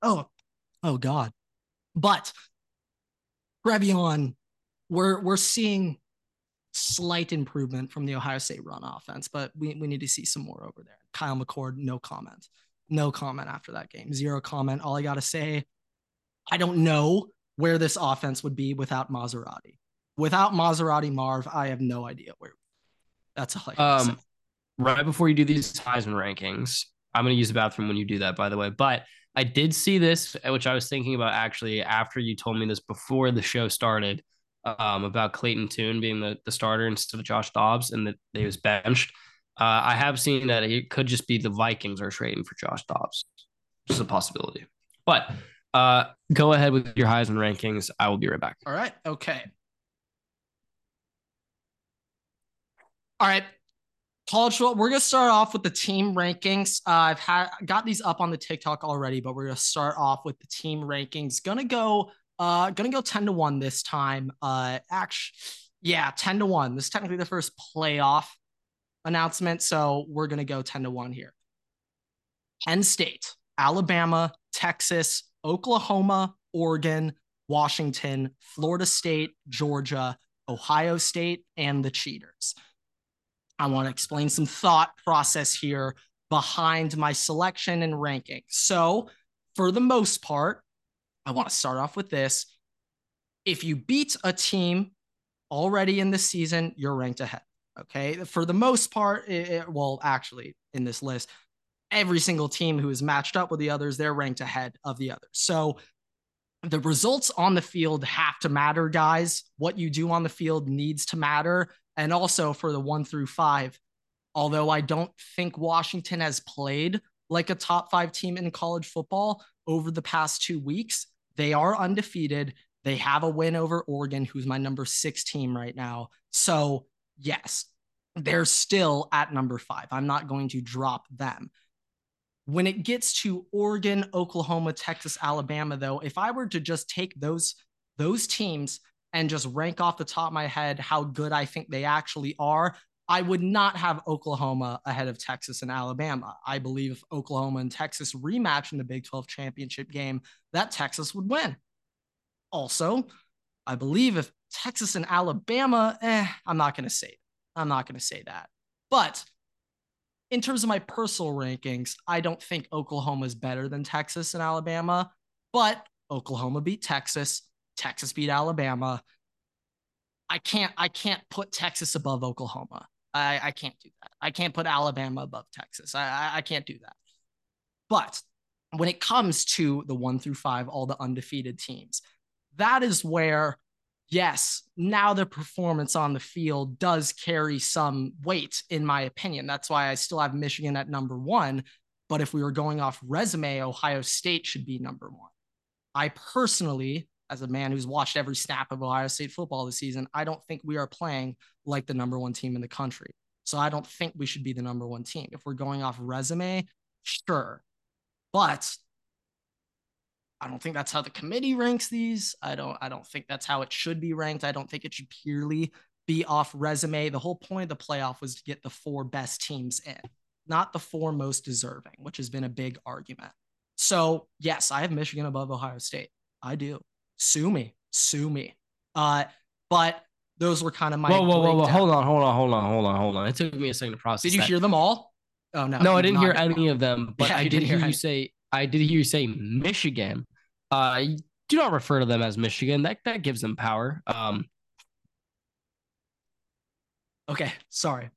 Oh, oh God. But TreVeyon, we're we're seeing slight improvement from the Ohio State run offense, but we, we need to see some more over there. Kyle McCord, no comment. No comment after that game. Zero comment. All I gotta say, I don't know where this offense would be without Maserati. Without Maserati Marv, I have no idea where. That's all I um, say. Right before you do these Heisman rankings, I'm going to use the bathroom when you do that, by the way. But I did see this, which I was thinking about actually after you told me this before the show started um, about Clayton Tune being the, the starter instead of Josh Dobbs and that he was benched. Uh, I have seen that it could just be the Vikings are trading for Josh Dobbs, which is a possibility. But uh, go ahead with your Heisman rankings. I will be right back. All right. Okay. All right. College football. We're gonna start off with the team rankings. Uh, I've had got these up on the TikTok already, but we're gonna start off with the team rankings. Gonna go. Uh, gonna go ten to one this time. Uh, actually, yeah, ten to one. This is technically the first playoff announcement, so we're gonna go ten to one here. Penn State, Alabama, Texas, Oklahoma, Oregon, Washington, Florida State, Georgia, Ohio State, and the Cheaters. I want to explain some thought process here behind my selection and ranking. So, for the most part, I want to start off with this. If you beat a team already in the season, you're ranked ahead. Okay. For the most part, it, well, actually, in this list, every single team who is matched up with the others, they're ranked ahead of the others. So the results on the field have to matter, guys. What you do on the field needs to matter. And also for the one through five, although I don't think Washington has played like a top five team in college football over the past two weeks, they are undefeated. They have a win over Oregon, who's my number six team right now. So, yes, they're still at number five. I'm not going to drop them. When it gets to Oregon, Oklahoma, Texas, Alabama, though, if I were to just take those those teams and just rank off the top of my head how good I think they actually are, I would not have Oklahoma ahead of Texas and Alabama. I believe if Oklahoma and Texas rematch in the Big 12 championship game, that Texas would win. Also, I believe if Texas and Alabama, eh, I'm not going to say. I'm not going to say that. But in terms of my personal rankings, I don't think Oklahoma is better than Texas and Alabama, but Oklahoma beat Texas. Texas beat Alabama. I can't I can't put Texas above Oklahoma. I, I can't do that. I can't put Alabama above Texas. I, I, I can't do that. But when it comes to the one through five, all the undefeated teams, that is where, yes, now the performance on the field does carry some weight, in my opinion. That's why I still have Michigan at number one. But if we were going off resume, Ohio State should be number one. I personally as a man who's watched every snap of Ohio State football this season, I don't think we are playing like the number one team in the country. So I don't think we should be the number one team. If we're going off resume, sure. But I don't think that's how the committee ranks these. I don't I don't think that's how it should be ranked. I don't think it should purely be off resume. The whole point of the playoff was to get the four best teams in, not the four most deserving, which has been a big argument. So, yes, I have Michigan above Ohio State. I do sue me, sue me. Uh, but those were kind of my. Whoa, whoa, whoa, whoa! Hold on, hold on, hold on, hold on, hold on. It took me a second to process. Did you that. hear them all? Oh no, no, I didn't hear any of them. But yeah, I did hear you say. I did hear you say Michigan. Uh, do not refer to them as Michigan. That that gives them power. Um, Okay, sorry.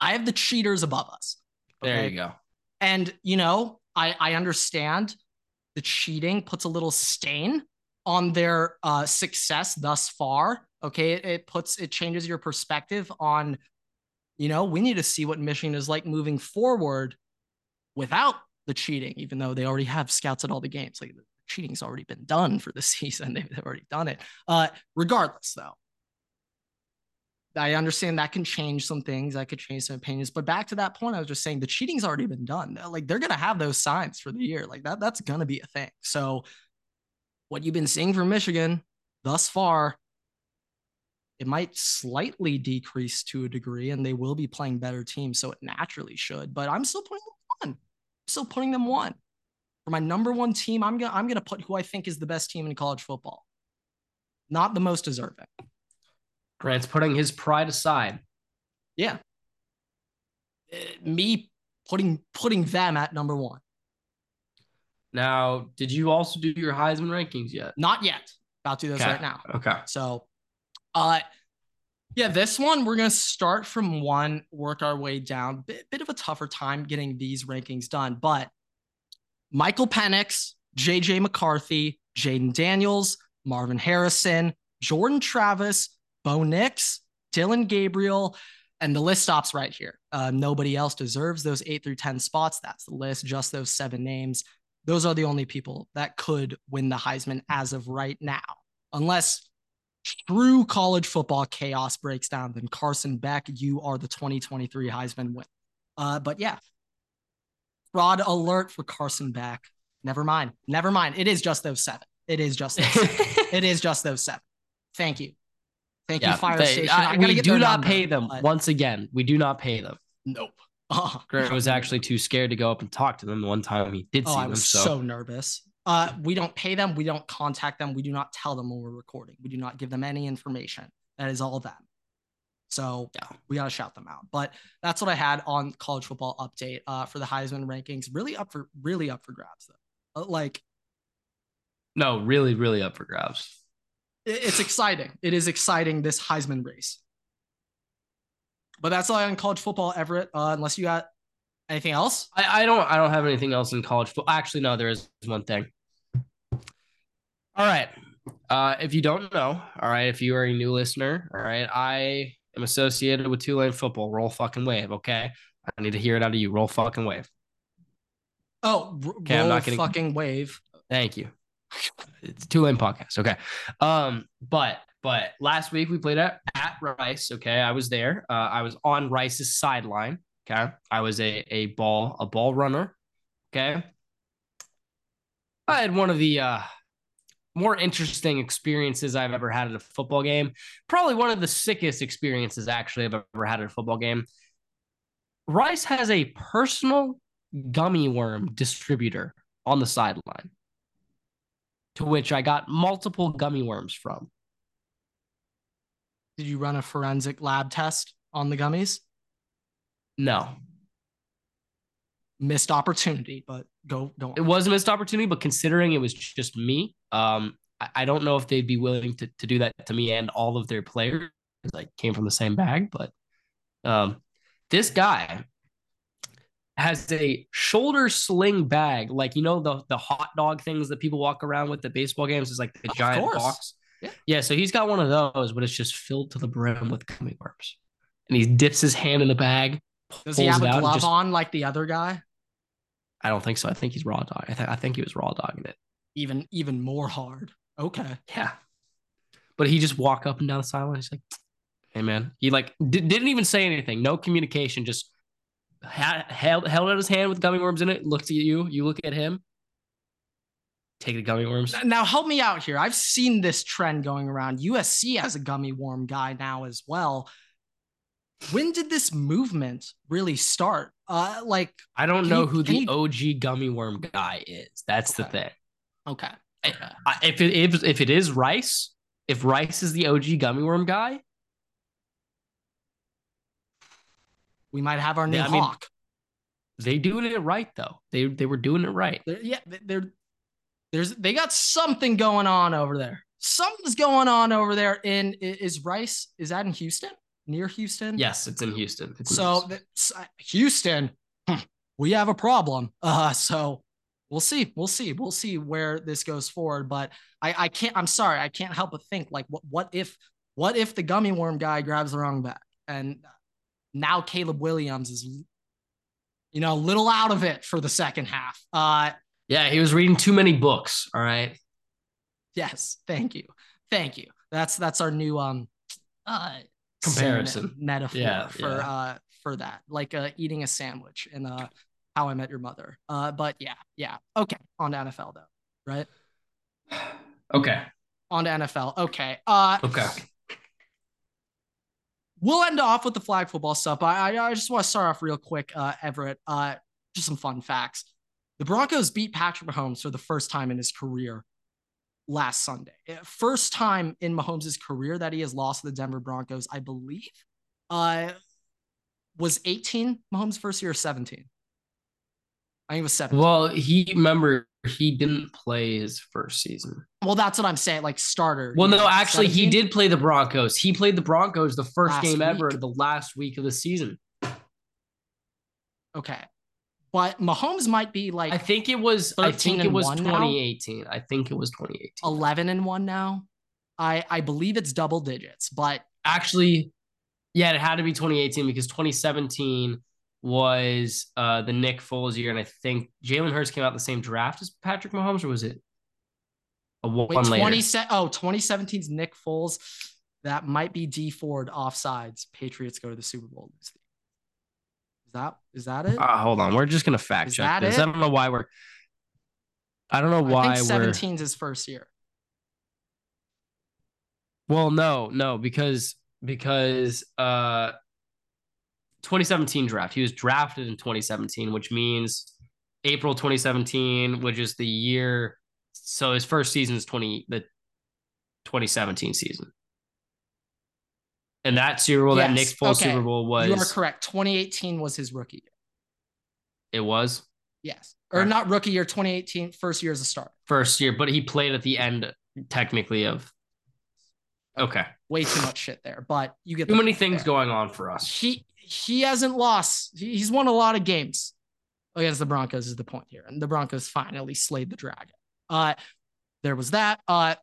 I have the cheaters above us. There you go. And you know, I I understand the cheating puts a little stain on their uh, success thus far. Okay, it, it puts it changes your perspective on, you know, we need to see what Michigan is like moving forward without the cheating, even though they already have scouts at all the games. Like cheating's already been done for the season. They've, they've already done it. Uh, regardless, though, I understand that can change some things. I could change some opinions. But back to that point, I was just saying the cheating's already been done. Like they're gonna have those signs for the year. Like that, that's gonna be a thing. So what you've been seeing from Michigan thus far, it might slightly decrease to a degree, and they will be playing better teams. So it naturally should. But I'm still putting them one. I'm still putting them one. For my number one team, I'm gonna I'm gonna put who I think is the best team in college football. Not the most deserving. Grant's putting his pride aside. Yeah. Me putting putting them at number one. Now, did you also do your Heisman rankings yet? Not yet. About to do this Okay. right now. Okay. So, uh, yeah, this one we're gonna start from one, work our way down. Bit, bit of a tougher time getting these rankings done, but Michael Penix, JJ McCarthy, Jayden Daniels, Marvin Harrison, Jordan Travis, Bo Nix, Dillon Gabriel, and the list stops right here. Uh, nobody else deserves those eight through 10 spots. That's the list, just those seven names. Those are the only people that could win the Heisman as of right now. Unless true college football chaos breaks down, then Carson Beck, you are the 2023 Heisman win. Uh, but yeah, fraud alert for Carson Beck. Never mind. Never mind. It is just those seven. It is just those seven. it is just those seven. Thank you. Thank you, Fire they- Station. I- we do not pay them. but Once again, we do not pay them. Nope. Grant was actually too scared to go up and talk to them the one time he did Oh, see I them. was So, so nervous. Uh, we don't pay them. We don't contact them. We do not tell them when we're recording. We do not give them any information. That is all them. So Yeah. we gotta shout them out. But that's what I had on college football update uh, for the Heisman rankings. Really up for really up for grabs though. Uh, like no, really, really up for grabs. it- it's exciting. It is exciting this Heisman race. But that's all I on college football, Everett. Uh, unless you got anything else. I, I don't I don't have anything else in college football. Actually, no, there is one thing. All right. Uh, if you don't know, all right, if you are a new listener, all right, I am associated with Tulane football. Roll fucking wave, okay? I need to hear it out of you. Roll fucking wave. Oh, r- Okay, I'm not getting- fucking wave. Thank you. It's Tulane podcast. Okay. Um, but but last week we played at, at Rice. Okay. I was there. Uh, I was on Rice's sideline. Okay. I was a a ball, a ball runner. Okay. I had one of the uh more interesting experiences I've ever had at a football game. Probably one of the sickest experiences actually I've ever had at a football game. Rice has a personal gummy worm distributor on the sideline to which I got multiple gummy worms from. Did you run a forensic lab test on the gummies? No, Missed opportunity, but go don't. it was a missed opportunity, but considering it was just me, um, I, I don't know if they'd be willing to, to do that to me and all of their players because I came from the same bag. But um, this guy has a shoulder sling bag, like you know the the hot dog things that people walk around with at baseball games is like the Of giant course. box. Yeah. yeah, so he's got one of those, but it's just filled to the brim with gummy worms, and he dips his hand in the bag. Does he have a glove just- on like the other guy? I don't think so. I think he's raw dog. I, th- I think he was raw dogging it. Even even more hard. Okay. Yeah. But he just walk up and down the sideline. He's like, "Hey, man." He like di- didn't even say anything. No communication. Just ha- held held out his hand with gummy worms in it. Looked at you. You look at him. Take the gummy worms. Now help me out here. I've seen this trend going around. USC has a gummy worm guy now as well. When did this movement really start? Uh like I don't know you- who the you- OG gummy worm guy is. That's the thing. okay. I, I- if it if, if it is Rice, if Rice is the OG gummy worm guy, We might have our new I mean- they doing it right though. They they were doing it right. They're, yeah, they're there's they got something going on over there. Something's going on over there in is Rice. Is that in Houston? Near Houston? Yes, it's in Houston. It's in So Houston. Houston, hmm, we have a problem. Uh, so we'll see. We'll see. We'll see where this goes forward. But I, I can't. I'm sorry. I can't help but think like, what, what if, what if the gummy worm guy grabs the wrong back and now Caleb Williams is, you know, a little out of it for the second half. Uh, yeah, he was reading too many books. All right. yes. Thank you. Thank you. That's that's our new um, uh, Comparison. metaphor Yeah, for yeah. uh for that like uh eating a sandwich in uh how i met your mother uh but yeah yeah okay on to nfl though right Okay. on to nfl okay uh Okay. we'll end off with the flag football stuff i i, I just want to start off real quick uh everett uh just some fun facts the broncos beat patrick mahomes for the first time in his career last sunday Uh, first time in mahomes' career that he has lost to the denver broncos i believe uh was 18 mahomes first year or 17 i think it was 17 Well, he remember he didn't play his first season. well that's what i'm saying like starter Well, no, actually, he did play the Broncos. He played the Broncos the first Last game ever, the last week of the season. okay but mahomes might be like I think it was. I think it was one now? 2018. I think it was 2018. 11 and 1 now i i believe it's double digits but Actually, yeah, it had to be 2018 because 2017 was uh the Nick Foles year, and I think Jalen Hurts came out the same draft as Patrick Mahomes, or was it a one wait later? 20 se- oh 2017's nick foles that might be Dee Ford offsides patriots go to the super bowl lose the- is that is that it Uh, hold on, we're just gonna fact Is check that this. it? I don't know why we're. I don't know why i think we're. 17's his first year Well, no, no, because because uh 2017 draft. He was drafted in 2017, which means April 2017, which is the year so his first season is 20 the 2017 season. And that Super Bowl, that Yes, Nick Foles okay. Super Bowl was you are correct 2018 was his rookie year it was yes or Correct. not rookie year 2018 first year as a starter first year, but he played at the end technically of Okay. way too much shit there but you get Too many things there. going on for us. he he hasn't lost. He's won a lot of games against the Broncos. Is the point here, and the Broncos finally slayed the dragon. Uh, there was that. Uh,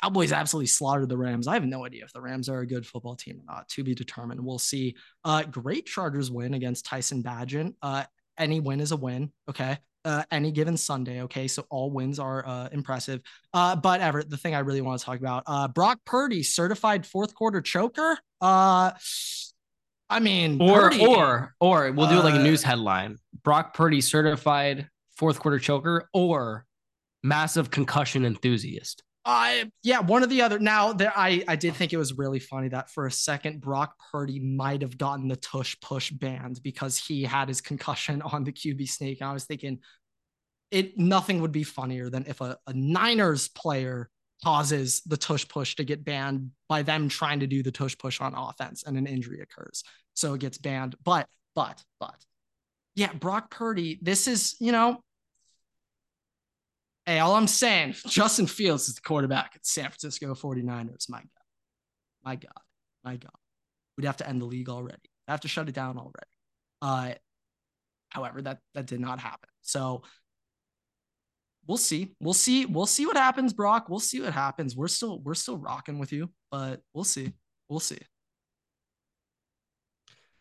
Cowboys absolutely slaughtered the Rams. I have no idea if the Rams are a good football team or not. To be determined. We'll see. Uh, great Chargers win against Tyson Bagent. Uh, any win is a win. Okay. Uh, any given Sunday. Okay. So all wins are uh, impressive. Uh, but Everett, the thing I really want to talk about, uh, Brock Purdy, certified fourth quarter choker. Uh, I mean, Or Purdy- or or we'll do it like a Uh, news headline. Brock Purdy certified fourth quarter choker or massive concussion enthusiast. I yeah, one or the other. Now there, I I did think it was really funny that for a second Brock Purdy might have gotten the tush push banned because he had his concussion on the QB sneak. And I was thinking, it nothing would be funnier than if a, a Niners player causes the tush push to get banned by them trying to do the tush push on offense and an injury occurs, so it gets banned. But but but yeah, Brock Purdy. This is you know Hey, all I'm saying, Justin Fields is the quarterback at San Francisco 49ers. My God. My God. My God. We'd have to end the league already. I'd have to shut it down already. Uh, however, that that did not happen. So we'll see. We'll see. We'll see what happens, Brock. We'll see what happens. We're still we're still rocking with you, but we'll see. We'll see.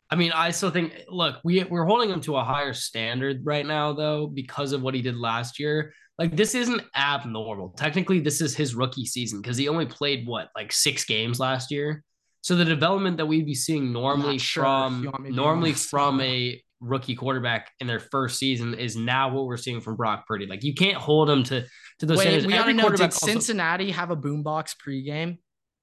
I mean, I still think look, we we're holding him to a higher standard right now though because of what he did last year. Like this isn't abnormal. Technically, this is his rookie season because he only played what like six games last year. So the development that we'd be seeing normally sure from you want me to be normally from a rookie quarterback in their first season is now what we're seeing from Brock Purdy. Like you can't hold him to to those Wait, standards. we gotta Every know. Did also- Cincinnati have a boombox pregame?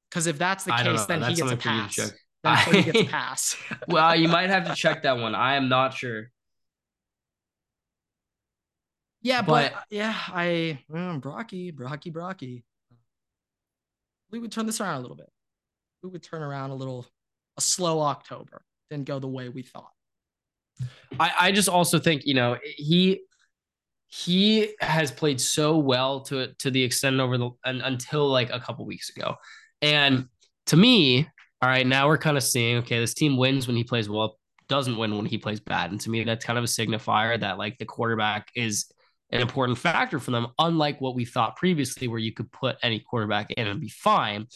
Because if that's the case, then That's he gets a something for you to pass. Then Purdy gets a pass. well, you might have to check that one. I am not sure. Yeah, but, But- yeah, I mm, Brocky, Brocky, Brocky. We would turn this around a little bit. We would turn around a little. A slow October didn't go the way we thought. I, I just also think you know he he has played so well to to the extent over the un, until like a couple weeks ago, and to me All right, now we're kind of seeing okay, this team wins when he plays well, doesn't win when he plays bad. And to me, that's kind of a signifier that like the quarterback is an important factor for them, unlike what we thought previously, where you could put any quarterback in and be fine.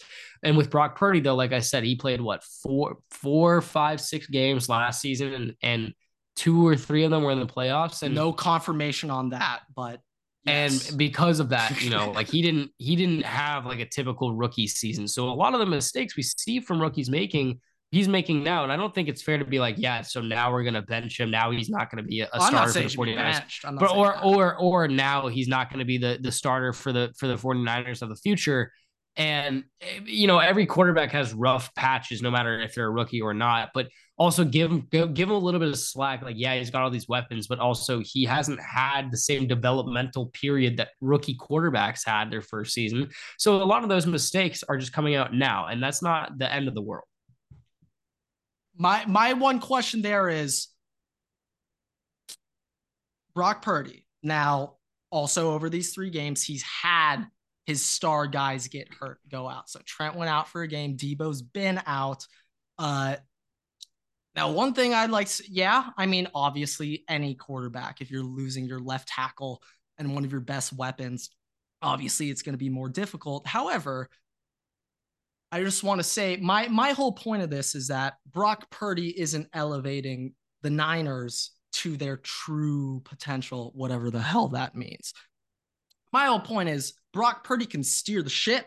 And with Brock Purdy, though, like I said, he played what four, four, five, six games last season, and and two or three of them were in the playoffs. And no confirmation on that, but Yes. And because of that, you know, like he didn't he didn't have like a typical rookie season. So a lot of the mistakes we see from rookies making, he's making now. And I don't think it's fair to be like, yeah, so now we're gonna bench him. Now he's not gonna be a, a starter for the 49ers. But or that. or or now he's not gonna be the the starter for the for the 49ers of the future. And you know, every quarterback has rough patches, no matter if they're a rookie or not. But also give him give, give him a little bit of slack. Like, yeah, he's got all these weapons, but also he hasn't had the same developmental period that rookie quarterbacks had their first season. So a lot of those mistakes are just coming out now, and that's not the end of the world. My my one question there is Brock Purdy. Now, also over these three games, he's had his star guys get hurt, go out. So Trent went out for a game. Deebo's been out. Uh, now, one thing I'd like, to, yeah, I mean, obviously, any quarterback, if you're losing your left tackle and one of your best weapons, obviously it's going to be more difficult. However, I just want to say my my whole point of this is that Brock Purdy isn't elevating the Niners to their true potential, whatever the hell that means. My whole point is Brock Purdy can steer the ship.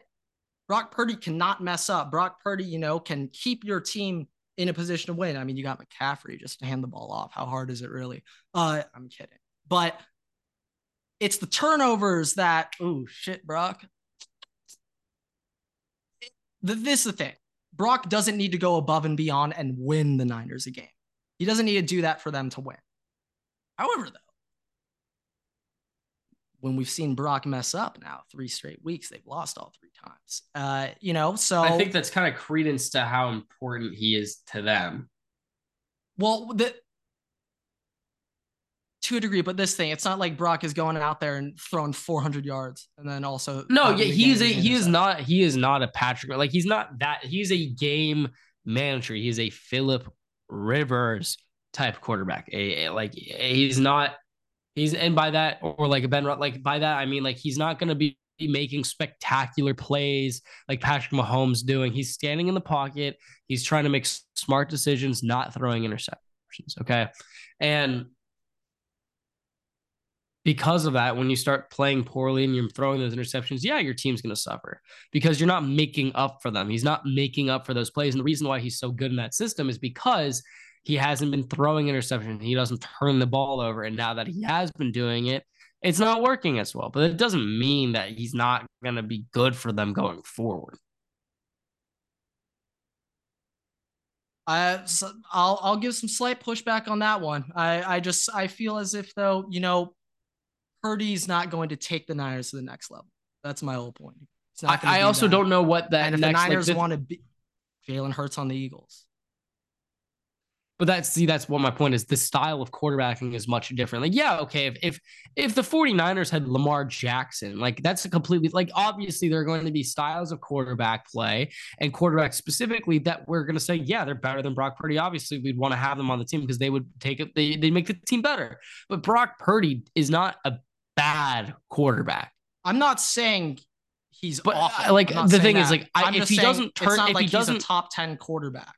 Brock Purdy cannot mess up. Brock Purdy, you know, can keep your team in a position to win. I mean, you got McCaffrey just to hand the ball off. How hard is it really? Uh, I'm kidding. But it's the turnovers that, oh shit, Brock. This is the thing. Brock doesn't need to go above and beyond and win the Niners a game. He doesn't need to do that for them to win. However, though, when we've seen Brock mess up now three straight weeks, they've lost all three times. Uh, you know, so I think that's kind of credence to how important he is to them. Well, the to a degree, but this thing, it's not like Brock is going out there and throwing 400 yards and then also no, yeah, he is a he is not he is not a Patrick like he's not that he's a game manager. He's a Philip Rivers type quarterback. A, a like he's not He's and by that, or like a Ben, like by that, I mean like he's not going to be making spectacular plays like Patrick Mahomes doing. He's standing in the pocket. He's trying to make smart decisions, not throwing interceptions. Okay, and because of that, when you start playing poorly and you're throwing those interceptions, yeah, your team's going to suffer because you're not making up for them. He's not making up for those plays. And the reason why he's so good in that system is because he hasn't been throwing interception. He doesn't turn the ball over. And now that he has been doing it, it's not working as well. But it doesn't mean that he's not going to be good for them going forward. I I'll I'll give some slight pushback on that one. I I just I feel as if though you know Purdy's not going to take the Niners to the next level. That's my whole point. I, I also that. don't know what that. And if next, the Niners like, want to be, Jalen Hurts on the Eagles. But that's see, that's what my point is. The style of quarterbacking is much different. Like, yeah, okay, if if if the 49ers had Lamar Jackson, like that's a completely like obviously there are going to be styles of quarterback play and quarterbacks specifically that we're gonna say, yeah, they're better than Brock Purdy. Obviously, we'd want to have them on the team because they would take it, they they make the team better. But Brock Purdy is not a bad quarterback. I'm not saying he's but uh, awful. like the thing that. is like I, if he doesn't turn if like he doesn't top 10 quarterback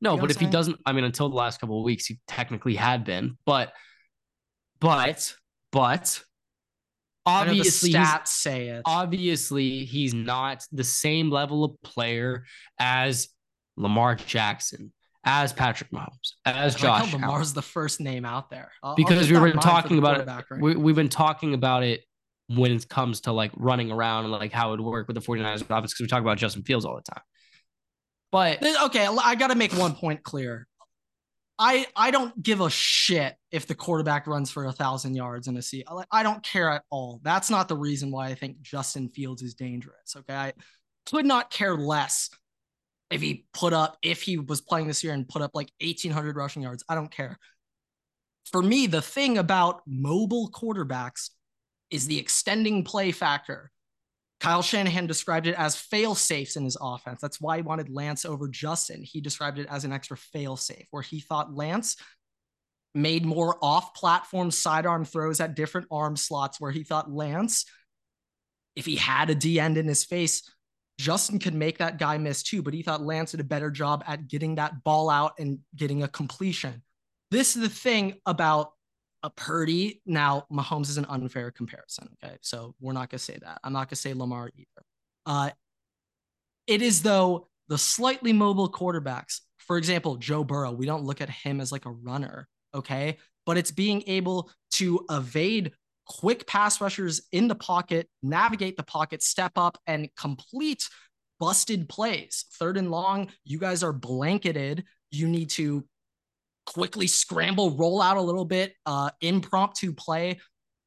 no, you know but if saying? he doesn't, I mean, until the last couple of weeks, he technically had been. But, but, but, obviously, stats say it. Obviously, he's not the same level of player as Lamar Jackson, as Patrick Mahomes, as Josh. Like Lamar's the first name out there. I'll, because I'll we've been talking about it. Right we, we've been talking about it when it comes to like running around and like how it would work with the 49ers offense because we talk about Justin Fields all the time. But okay, I got to make one point clear. I I don't give a shit if the quarterback runs for a thousand yards in a seat. I don't care at all. That's not the reason why I think Justin Fields is dangerous. Okay, I could not care less if he put up if he was playing this year and put up like eighteen hundred rushing yards. I don't care. For me, the thing about mobile quarterbacks is the extending play factor. Kyle Shanahan described it as fail safes in his offense. That's why he wanted Lance over Justin. He described it as an extra fail safe, where he thought Lance made more off platform sidearm throws at different arm slots, where he thought Lance, if he had a D end in his face, Justin could make that guy miss too. But he thought Lance did a better job at getting that ball out and getting a completion. This is the thing about a Purdy. Now, Mahomes is an unfair comparison. Okay. So we're not going to say that. I'm not going to say Lamar either. Uh, it is, though, the slightly mobile quarterbacks. For example, Joe Burrow, we don't look at him as like a runner. Okay. But it's being able to evade quick pass rushers in the pocket, navigate the pocket, step up, and complete busted plays. Third and long, you guys are blanketed. You need to quickly scramble, roll out a little bit, uh, impromptu play.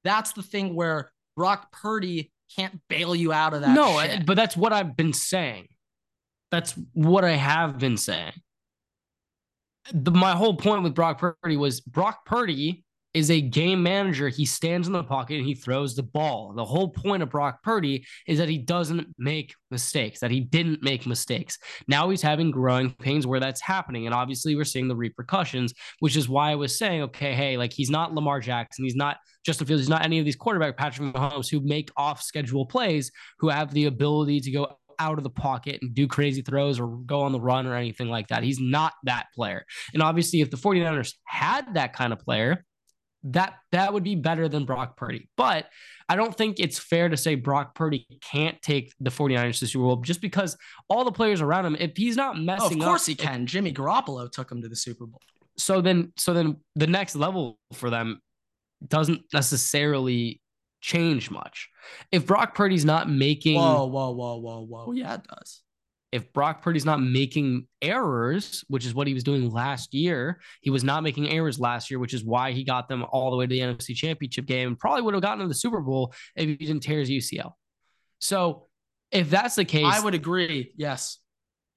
That's the thing where Brock Purdy can't bail you out of that. No, shit. but that's what I've been saying. That's what I have been saying. The, my whole point with Brock Purdy was Brock Purdy is a game manager. He stands in the pocket and he throws the ball. The whole point of Brock Purdy is that he doesn't make mistakes, that he didn't make mistakes. Now he's having growing pains where that's happening. And obviously, we're seeing the repercussions, which is why I was saying, okay, hey, like he's not Lamar Jackson. He's not Justin Fields. He's not any of these quarterback Patrick Mahomes who make off schedule plays, who have the ability to go out of the pocket and do crazy throws or go on the run or anything like that. He's not that player. And obviously, if the 49ers had that kind of player, that that would be better than Brock Purdy. But I don't think it's fair to say Brock Purdy can't take the 49ers to Super Bowl just because all the players around him, if he's not messing oh, of course up, he can. Jimmy Garoppolo took him to the Super Bowl. So then so then the next level for them doesn't necessarily change much. If Brock Purdy's not making Whoa, whoa, whoa, whoa, whoa. Oh, yeah, it does if Brock Purdy's not making errors, which is what he was doing last year, he was not making errors last year, which is why he got them all the way to the NFC Championship game and probably would have gotten to the Super Bowl if he didn't tear his UCL. So, if that's the case, I would agree. Yes.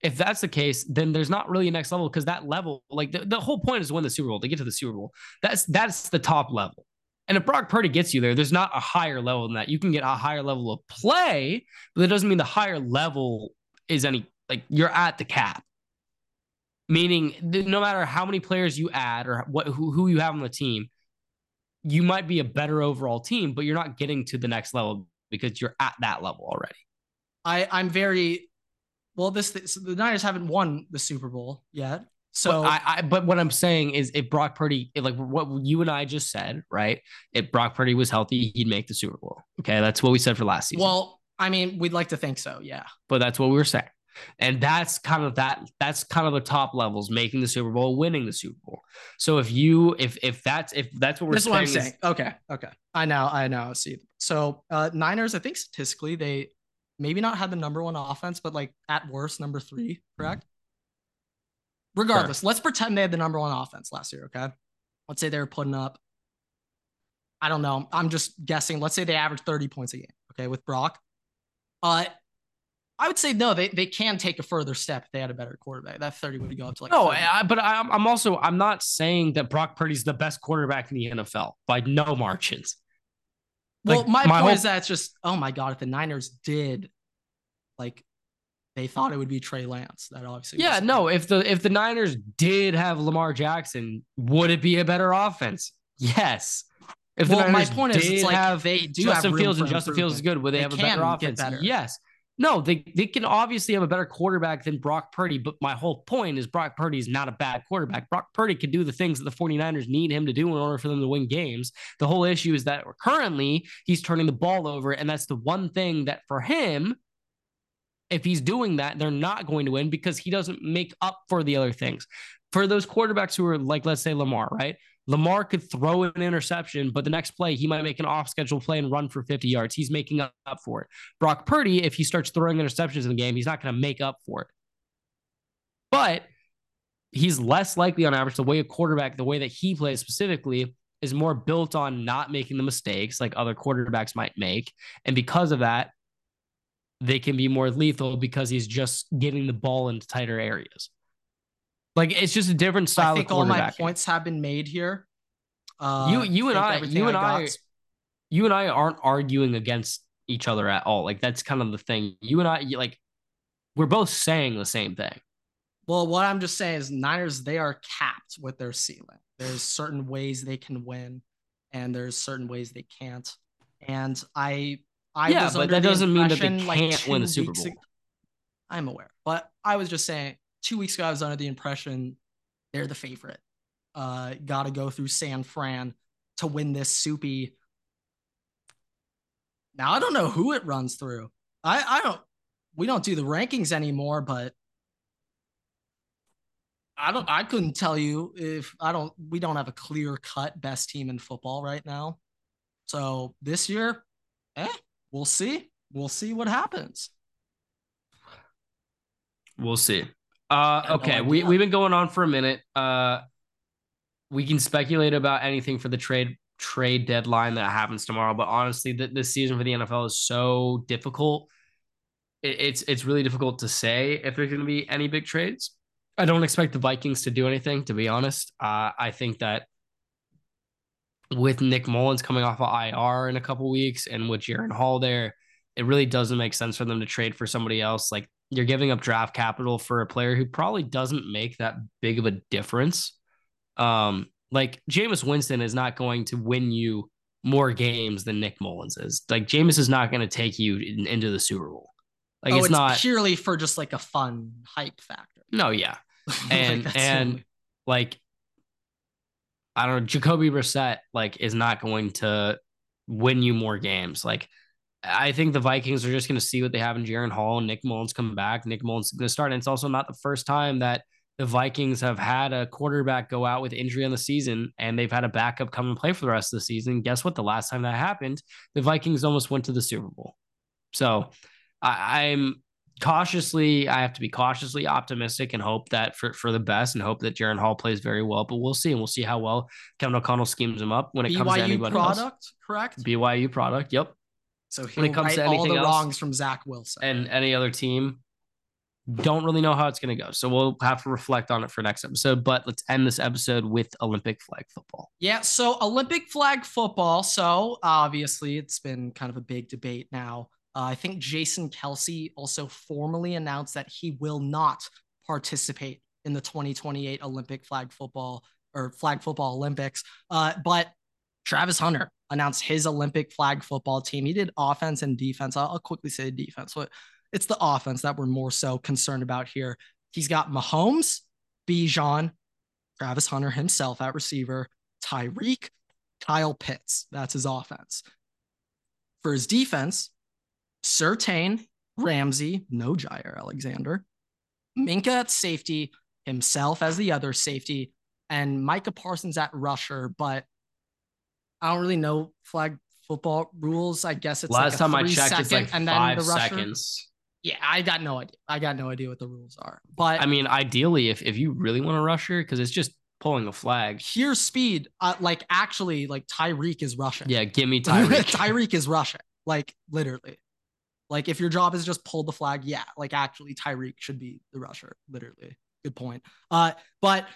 If that's the case, then there's not really a next level because that level, like the, the whole point is to win the Super Bowl, to get to the Super Bowl. That's that's the top level. And if Brock Purdy gets you there, there's not a higher level than that. You can get a higher level of play, but that doesn't mean the higher level is any like you're at the cap. Meaning, no matter how many players you add or what who, who you have on the team, you might be a better overall team, but you're not getting to the next level because you're at that level already. I I'm very well. This so the Niners haven't won the Super Bowl yet. So but I, I, but what I'm saying is if Brock Purdy, like what you and I just said, right? If Brock Purdy was healthy, he'd make the Super Bowl. Okay, that's what we said for last season. Well, I mean, we'd like to think so, yeah. But that's what we were saying. And that's kind of that that's kind of the top levels making the Super Bowl, winning the Super Bowl. So if you if if that's if that's what we're this saying, what I'm saying. Okay, okay. I know, I know. See. So uh Niners, I think statistically they maybe not had the number one offense, but like at worst number three, correct? Regardless, sure. let's pretend they had the number one offense last year, okay? Let's say they were putting up, I don't know. I'm just guessing. Let's say they averaged 30 points a game, okay, with Brock. Uh, I would say no. They they can take a further step if they had a better quarterback. That thirty would go up to like. No, I, but I'm I'm also I'm not saying that Brock Purdy's the best quarterback in the NFL by no margins. Well, like, my, my, point whole... is that it's just oh my god, if the Niners did, like, they thought it would be Trey Lance. That obviously. Yeah, no. If the if the Niners did have Lamar Jackson, would it be a better offense? Yes. If well, my point is, it's like have they do Justin have Fields and Justin Fields is good. Would they, they have a better offense? Better. Yes. No, they, they can obviously have a better quarterback than Brock Purdy, but my whole point is Brock Purdy is not a bad quarterback. Brock Purdy can do the things that the 49ers need him to do in order for them to win games. The whole issue is that currently he's turning the ball over, and that's the one thing that for him, if he's doing that, they're not going to win because he doesn't make up for the other things. For those quarterbacks who are like, let's say Lamar, right? Lamar could throw an interception, but the next play, he might make an off schedule play and run for 50 yards. He's making up for it. Brock Purdy, if he starts throwing interceptions in the game, he's not going to make up for it. But he's less likely on average, the way a quarterback, the way that he plays specifically, is more built on not making the mistakes like other quarterbacks might make. And because of that, they can be more lethal because he's just getting the ball into tighter areas. Like it's just a different style. I think all my points have been made here. Uh, you you and I you and I, I you and I aren't arguing against each other at all. Like that's kind of the thing. You and I, you, like, we're both saying the same thing. Well, what I'm just saying is Niners, they are capped with their ceiling. There's certain ways they can win, and there's certain ways they can't. And I, I yeah, but that doesn't mean that they can't like win the Super Bowl. Ago, I'm aware, but I was just saying two weeks ago I was under the impression they're the favorite. Uh, got to go through San Fran to win this soupy. Now I don't know who it runs through. I I don't. We don't do the rankings anymore, but I don't. I couldn't tell you if I don't. We don't have a clear cut best team in football right now. So this year, eh, we'll see. We'll see what happens. We'll see. Uh, okay, no we we've been going on for a minute. Uh, we can speculate about anything for the trade trade deadline that happens tomorrow, but honestly, th- this season for the NFL is so difficult. It, it's it's really difficult to say if there's going to be any big trades. I don't expect the Vikings to do anything, to be honest. Uh, I think that with Nick Mullens coming off of IR in a couple weeks and with Jaren Hall there, it really doesn't make sense for them to trade for somebody else. Like you're giving up draft capital for a player who probably doesn't make that big of a difference. Um, like Jameis Winston is not going to win you more games than Nick Mullens is. Like Jameis is not going to take you in, into the Super Bowl. Like oh, it's, it's, not purely for just like a fun hype factor. No, yeah, and like and like I don't know, Jacoby Brissett like is not going to win you more games. Like I think the Vikings are just going to see what they have in Jaren Hall and Nick Mullens coming back. Nick Mullens is going to start, and it's also not the first time that the Vikings have had a quarterback go out with injury on the season, and they've had a backup come and play for the rest of the season. Guess what? The last time that happened, the Vikings almost went to the Super Bowl. So I, I'm cautiously, I have to be cautiously optimistic and hope that for, for the best and hope that Jaren Hall plays very well. But we'll see, and we'll see how well Kevin O'Connell schemes him up when it BYU comes to anybody product, else. correct? BYU product, yep. So when it comes to anything all the else, wrongs from Zach Wilson and any other team, don't really know how it's going to go. So we'll have to reflect on it for next episode. But let's end this episode with Olympic flag football. Yeah. So Olympic flag football. So obviously, it's been kind of a big debate now. Uh, I think Jason Kelce also formally announced that he will not participate in the 2028 Olympic flag football or flag football Olympics. Uh, but Travis Hunter announced his Olympic flag football team. He did offense and defense. I'll, I'll quickly say defense, but it's the offense that we're more so concerned about here. He's got Mahomes, Bijan, Travis Hunter himself at receiver, Tyreek, Kyle Pitts. That's his offense. For his defense, Surtain, Ramsey, no Jaire Alexander, Minkah at safety, himself as the other safety, and Micah Parsons at rusher. But I don't really know flag football rules. I guess it's last like time I checked, it's like and five then the rusher. seconds. Yeah, I got no idea. I got no idea what the rules are. But I mean, ideally, if if you really want a rusher, because it's just pulling a flag. Here's speed. Uh, like actually, like Tyreek is rushing. Yeah, give me Tyreek. Tyreek is rushing. Like literally. Like if your job is just pull the flag, yeah. Like actually, Tyreek should be the rusher. Literally. Good point. Uh, but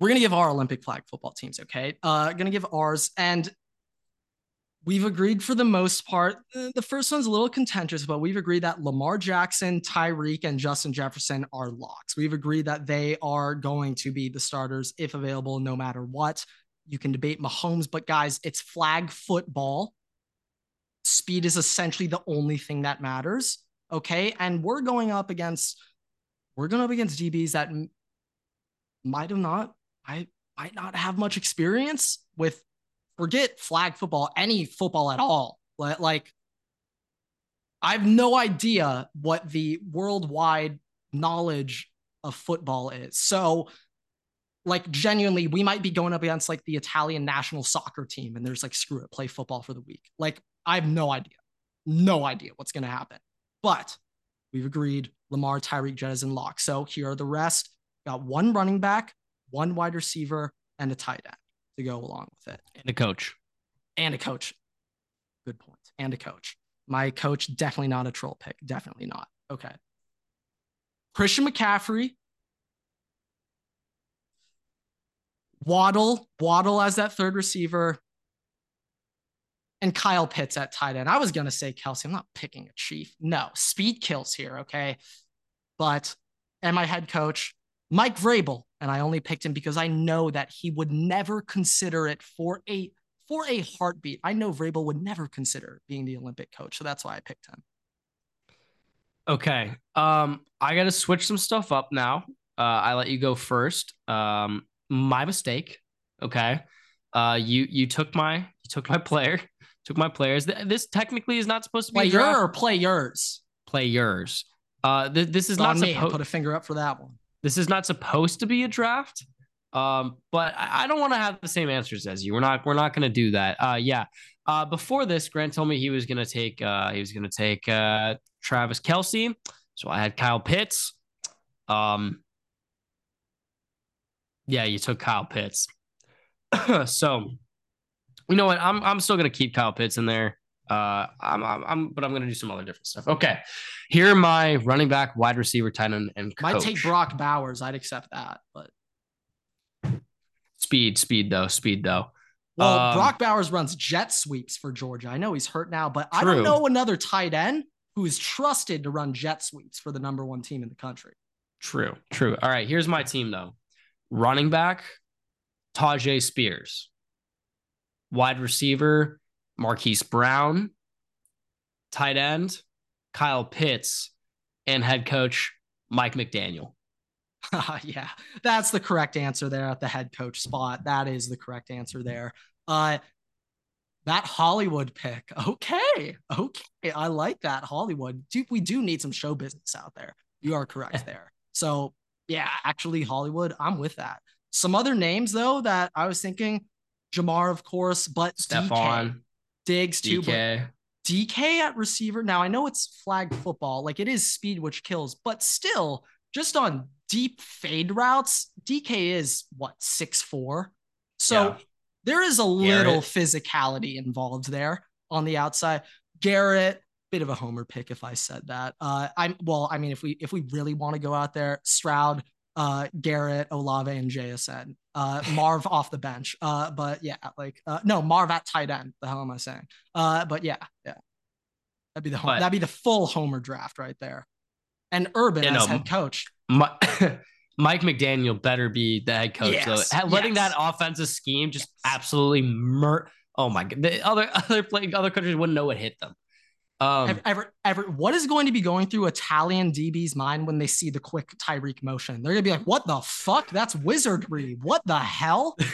we're gonna give our Olympic flag football teams. Okay. Uh, gonna give ours, and we've agreed for the most part. Uh, the first one's a little contentious, but we've agreed that Lamar Jackson, Tyreek, and Justin Jefferson are locks. We've agreed that they are going to be the starters if available, no matter what. You can debate Mahomes, but guys, it's flag football. Speed is essentially the only thing that matters. Okay. And we're going up against, we're going up against DBs that might have not, I might not have much experience with forget flag football, any football at all. Like, I have no idea what the worldwide knowledge of football is. So, like, genuinely, we might be going up against like the Italian national soccer team, and there's like, screw it, play football for the week. Like, I have no idea, no idea what's going to happen. But we've agreed Lamar, Tyreek, Jettis, and Lock. So, here are the rest. Got one running back, one wide receiver, and a tight end to go along with it. And a coach. And a coach. Good point. And a coach. My coach, definitely not a troll pick. Definitely not. Okay. Christian McCaffrey. Waddle. Waddle as that third receiver. And Kyle Pitts at tight end. I was gonna say Kelce. I'm not picking a chief. No, speed kills here. Okay, but and my head coach Mike Vrabel, and I only picked him because I know that he would never consider it for a for a heartbeat. I know Vrabel would never consider being the Olympic coach, so that's why I picked him. Okay, um, I got to switch some stuff up now. Uh, I let you go first. Um, my mistake. Okay, uh, you you took my you took my player, took my players. This technically is not supposed to be play your or play yours. Play yours. Uh, th- this is not supposed. Put a finger up for that one. This is not supposed to be a draft. Um, but I, I don't want to have the same answers as you. We're not. We're not going to do that. Uh, yeah. Uh, before this, Grant told me he was going to take. Uh, he was to take uh Travis Kelce. So I had Kyle Pitts. Um. Yeah, you took Kyle Pitts. so, you know what? I'm I'm still gonna keep Kyle Pitts in there. Uh, I'm, I'm, I'm, but I'm gonna do some other different stuff. Okay, here are my running back, wide receiver, tight end, and coach. might take Brock Bowers. I'd accept that, but speed, speed though, speed though. Well, um, Brock Bowers runs jet sweeps for Georgia. I know he's hurt now, but true. I don't know another tight end who is trusted to run jet sweeps for the number one team in the country. True, true. All right, here's my team though. Running back, Tyjae Spears. Wide receiver, Marquise Brown. Tight end, Kyle Pitts. And head coach, Mike McDaniel. yeah, that's the correct answer there at the head coach spot. That is the correct answer there. Uh, that Hollywood pick. Okay. Okay. I like that Hollywood. Do, we do need some show business out there. You are correct there. So, yeah, actually, Hollywood, I'm with that. Some other names though that I was thinking, Jamar, of course, but Stefon Diggs too. DK. DK at receiver. Now I know it's flag football, like it is speed which kills, but still, just on deep fade routes, DK is what six four. So yeah. there is a Garrett. little physicality involved there on the outside. Garrett, bit of a homer pick if I said that. Uh, I'm well, I mean, if we if we really want to go out there, Stroud, uh, Garrett, Olave, and JSN. Uh, Marv off the bench. Uh, but yeah, like uh, no Marv at tight end. The hell am I saying? Uh, but yeah, yeah, that'd be the home, that'd be the full Homer draft right there. And Urban you know, as head coach. My, Mike McDaniel better be the head coach. Yes, so letting yes. that offensive scheme just yes. absolutely mur. Oh my god, the other other play, other countries wouldn't know what hit them. Um, ever, ever, what is going to be going through Italian DB's mind when they see the quick Tyreek motion? They're gonna be like, "What the fuck? That's wizardry! What the hell?"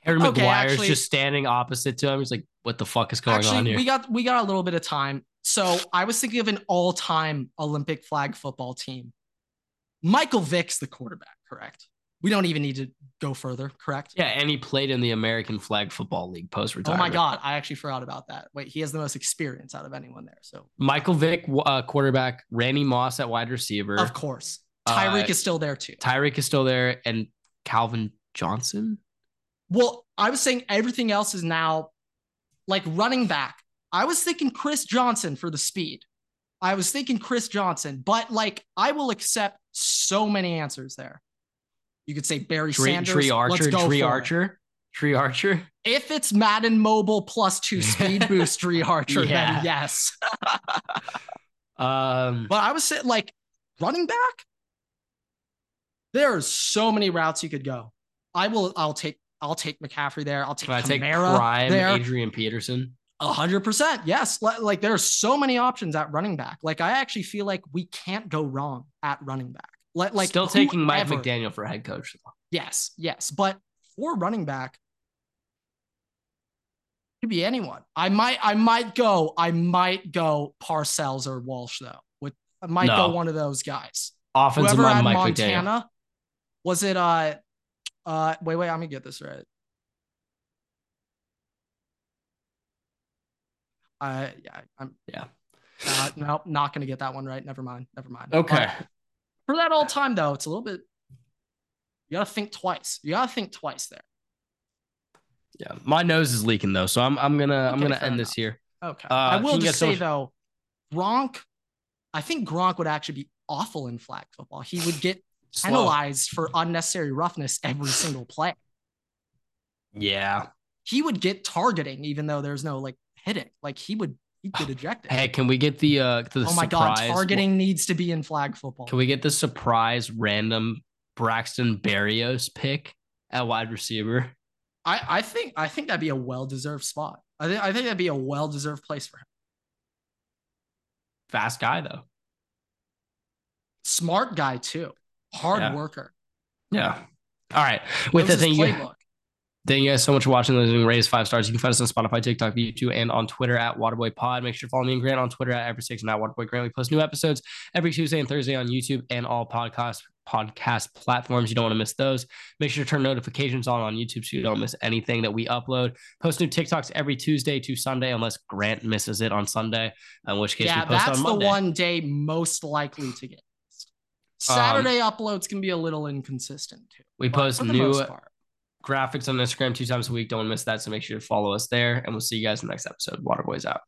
Harry okay, Maguire's actually, just standing opposite to him. He's like, "What the fuck is going actually, on here?" We got we got a little bit of time, so I was thinking of an all-time Olympic flag football team. Michael Vick's the quarterback, correct? We don't even need to go further, correct? Yeah, and he played in the American Flag Football League post retirement. Oh my God, I actually forgot about that. Wait, he has the most experience out of anyone there. So Michael Vick, uh, quarterback, Randy Moss at wide receiver. Of course, Tyreek uh, is still there too. Tyreek is still there, and Calvin Johnson. Well, I was saying everything else is now like running back. I was thinking Chris Johnson for the speed. I was thinking Chris Johnson, but like I will accept so many answers there. You could say Barry Tree, Sanders. Dri Archer. Dri Archer. It. Dri Archer. If it's Madden Mobile plus two speed boost Dri Archer, yeah. then yes. um, but I was saying like running back. There are so many routes you could go. I will. I'll take. I'll take McCaffrey there. I'll take. Can I take Prime there. Adrian Peterson. A hundred percent. Yes. Like there are so many options at running back. Like I actually feel like we can't go wrong at running back. Like still taking Mike McDaniel for head coach. Yes, yes, but for running back, could be anyone. I might, I might go, I might go Parcells or Walsh though. With I might no. go one of those guys. Offensive Whoever had Mike Montana, McDaniel. was it? Uh, uh, wait, wait, I'm gonna get this right. Uh, yeah, I'm yeah. Uh, nope, not gonna get that one right. Never mind. Never mind. Okay. For that all time though, it's a little bit. You gotta think twice. You gotta think twice there. Yeah, my nose is leaking though, so I'm I'm gonna okay, I'm gonna end enough. this here. Okay. Uh, I will just say so though, Gronk, I think Gronk would actually be awful in flag football. He would get penalized for unnecessary roughness every single play. Yeah. he would get targeting even though there's no like hitting. Like he would get ejected. Hey, can we get the uh the oh my surprise? god, targeting needs to be in flag football. Can we get the surprise random Braxton Berrios pick at wide receiver? I, I think I think that'd be a well deserved spot. I think I think that'd be a well deserved place for him. Fast guy though. Smart guy too. Hard Yeah. worker. Yeah. All right. With Knows the thing, you. Thank you guys so much for watching. Listening, raise five stars. You can find us on Spotify, TikTok, YouTube, and on Twitter at Waterboy Pod. Make sure to follow me and Grant on Twitter at EverettsTakes and at Waterboy Grant. We post new episodes every Tuesday and Thursday on YouTube and all podcast podcast platforms. You don't want to miss those. Make sure to turn notifications on on YouTube so you don't miss anything that we upload. Post new TikToks every Tuesday to Sunday, unless Grant misses it on Sunday, in which case yeah, we post that's on the one day most likely to get. missed. Saturday um, uploads can be a little inconsistent too. We post new. Graphics on Instagram two times a week. Don't miss that. So make sure to follow us there. And we'll see you guys in the next episode. Waterboys out.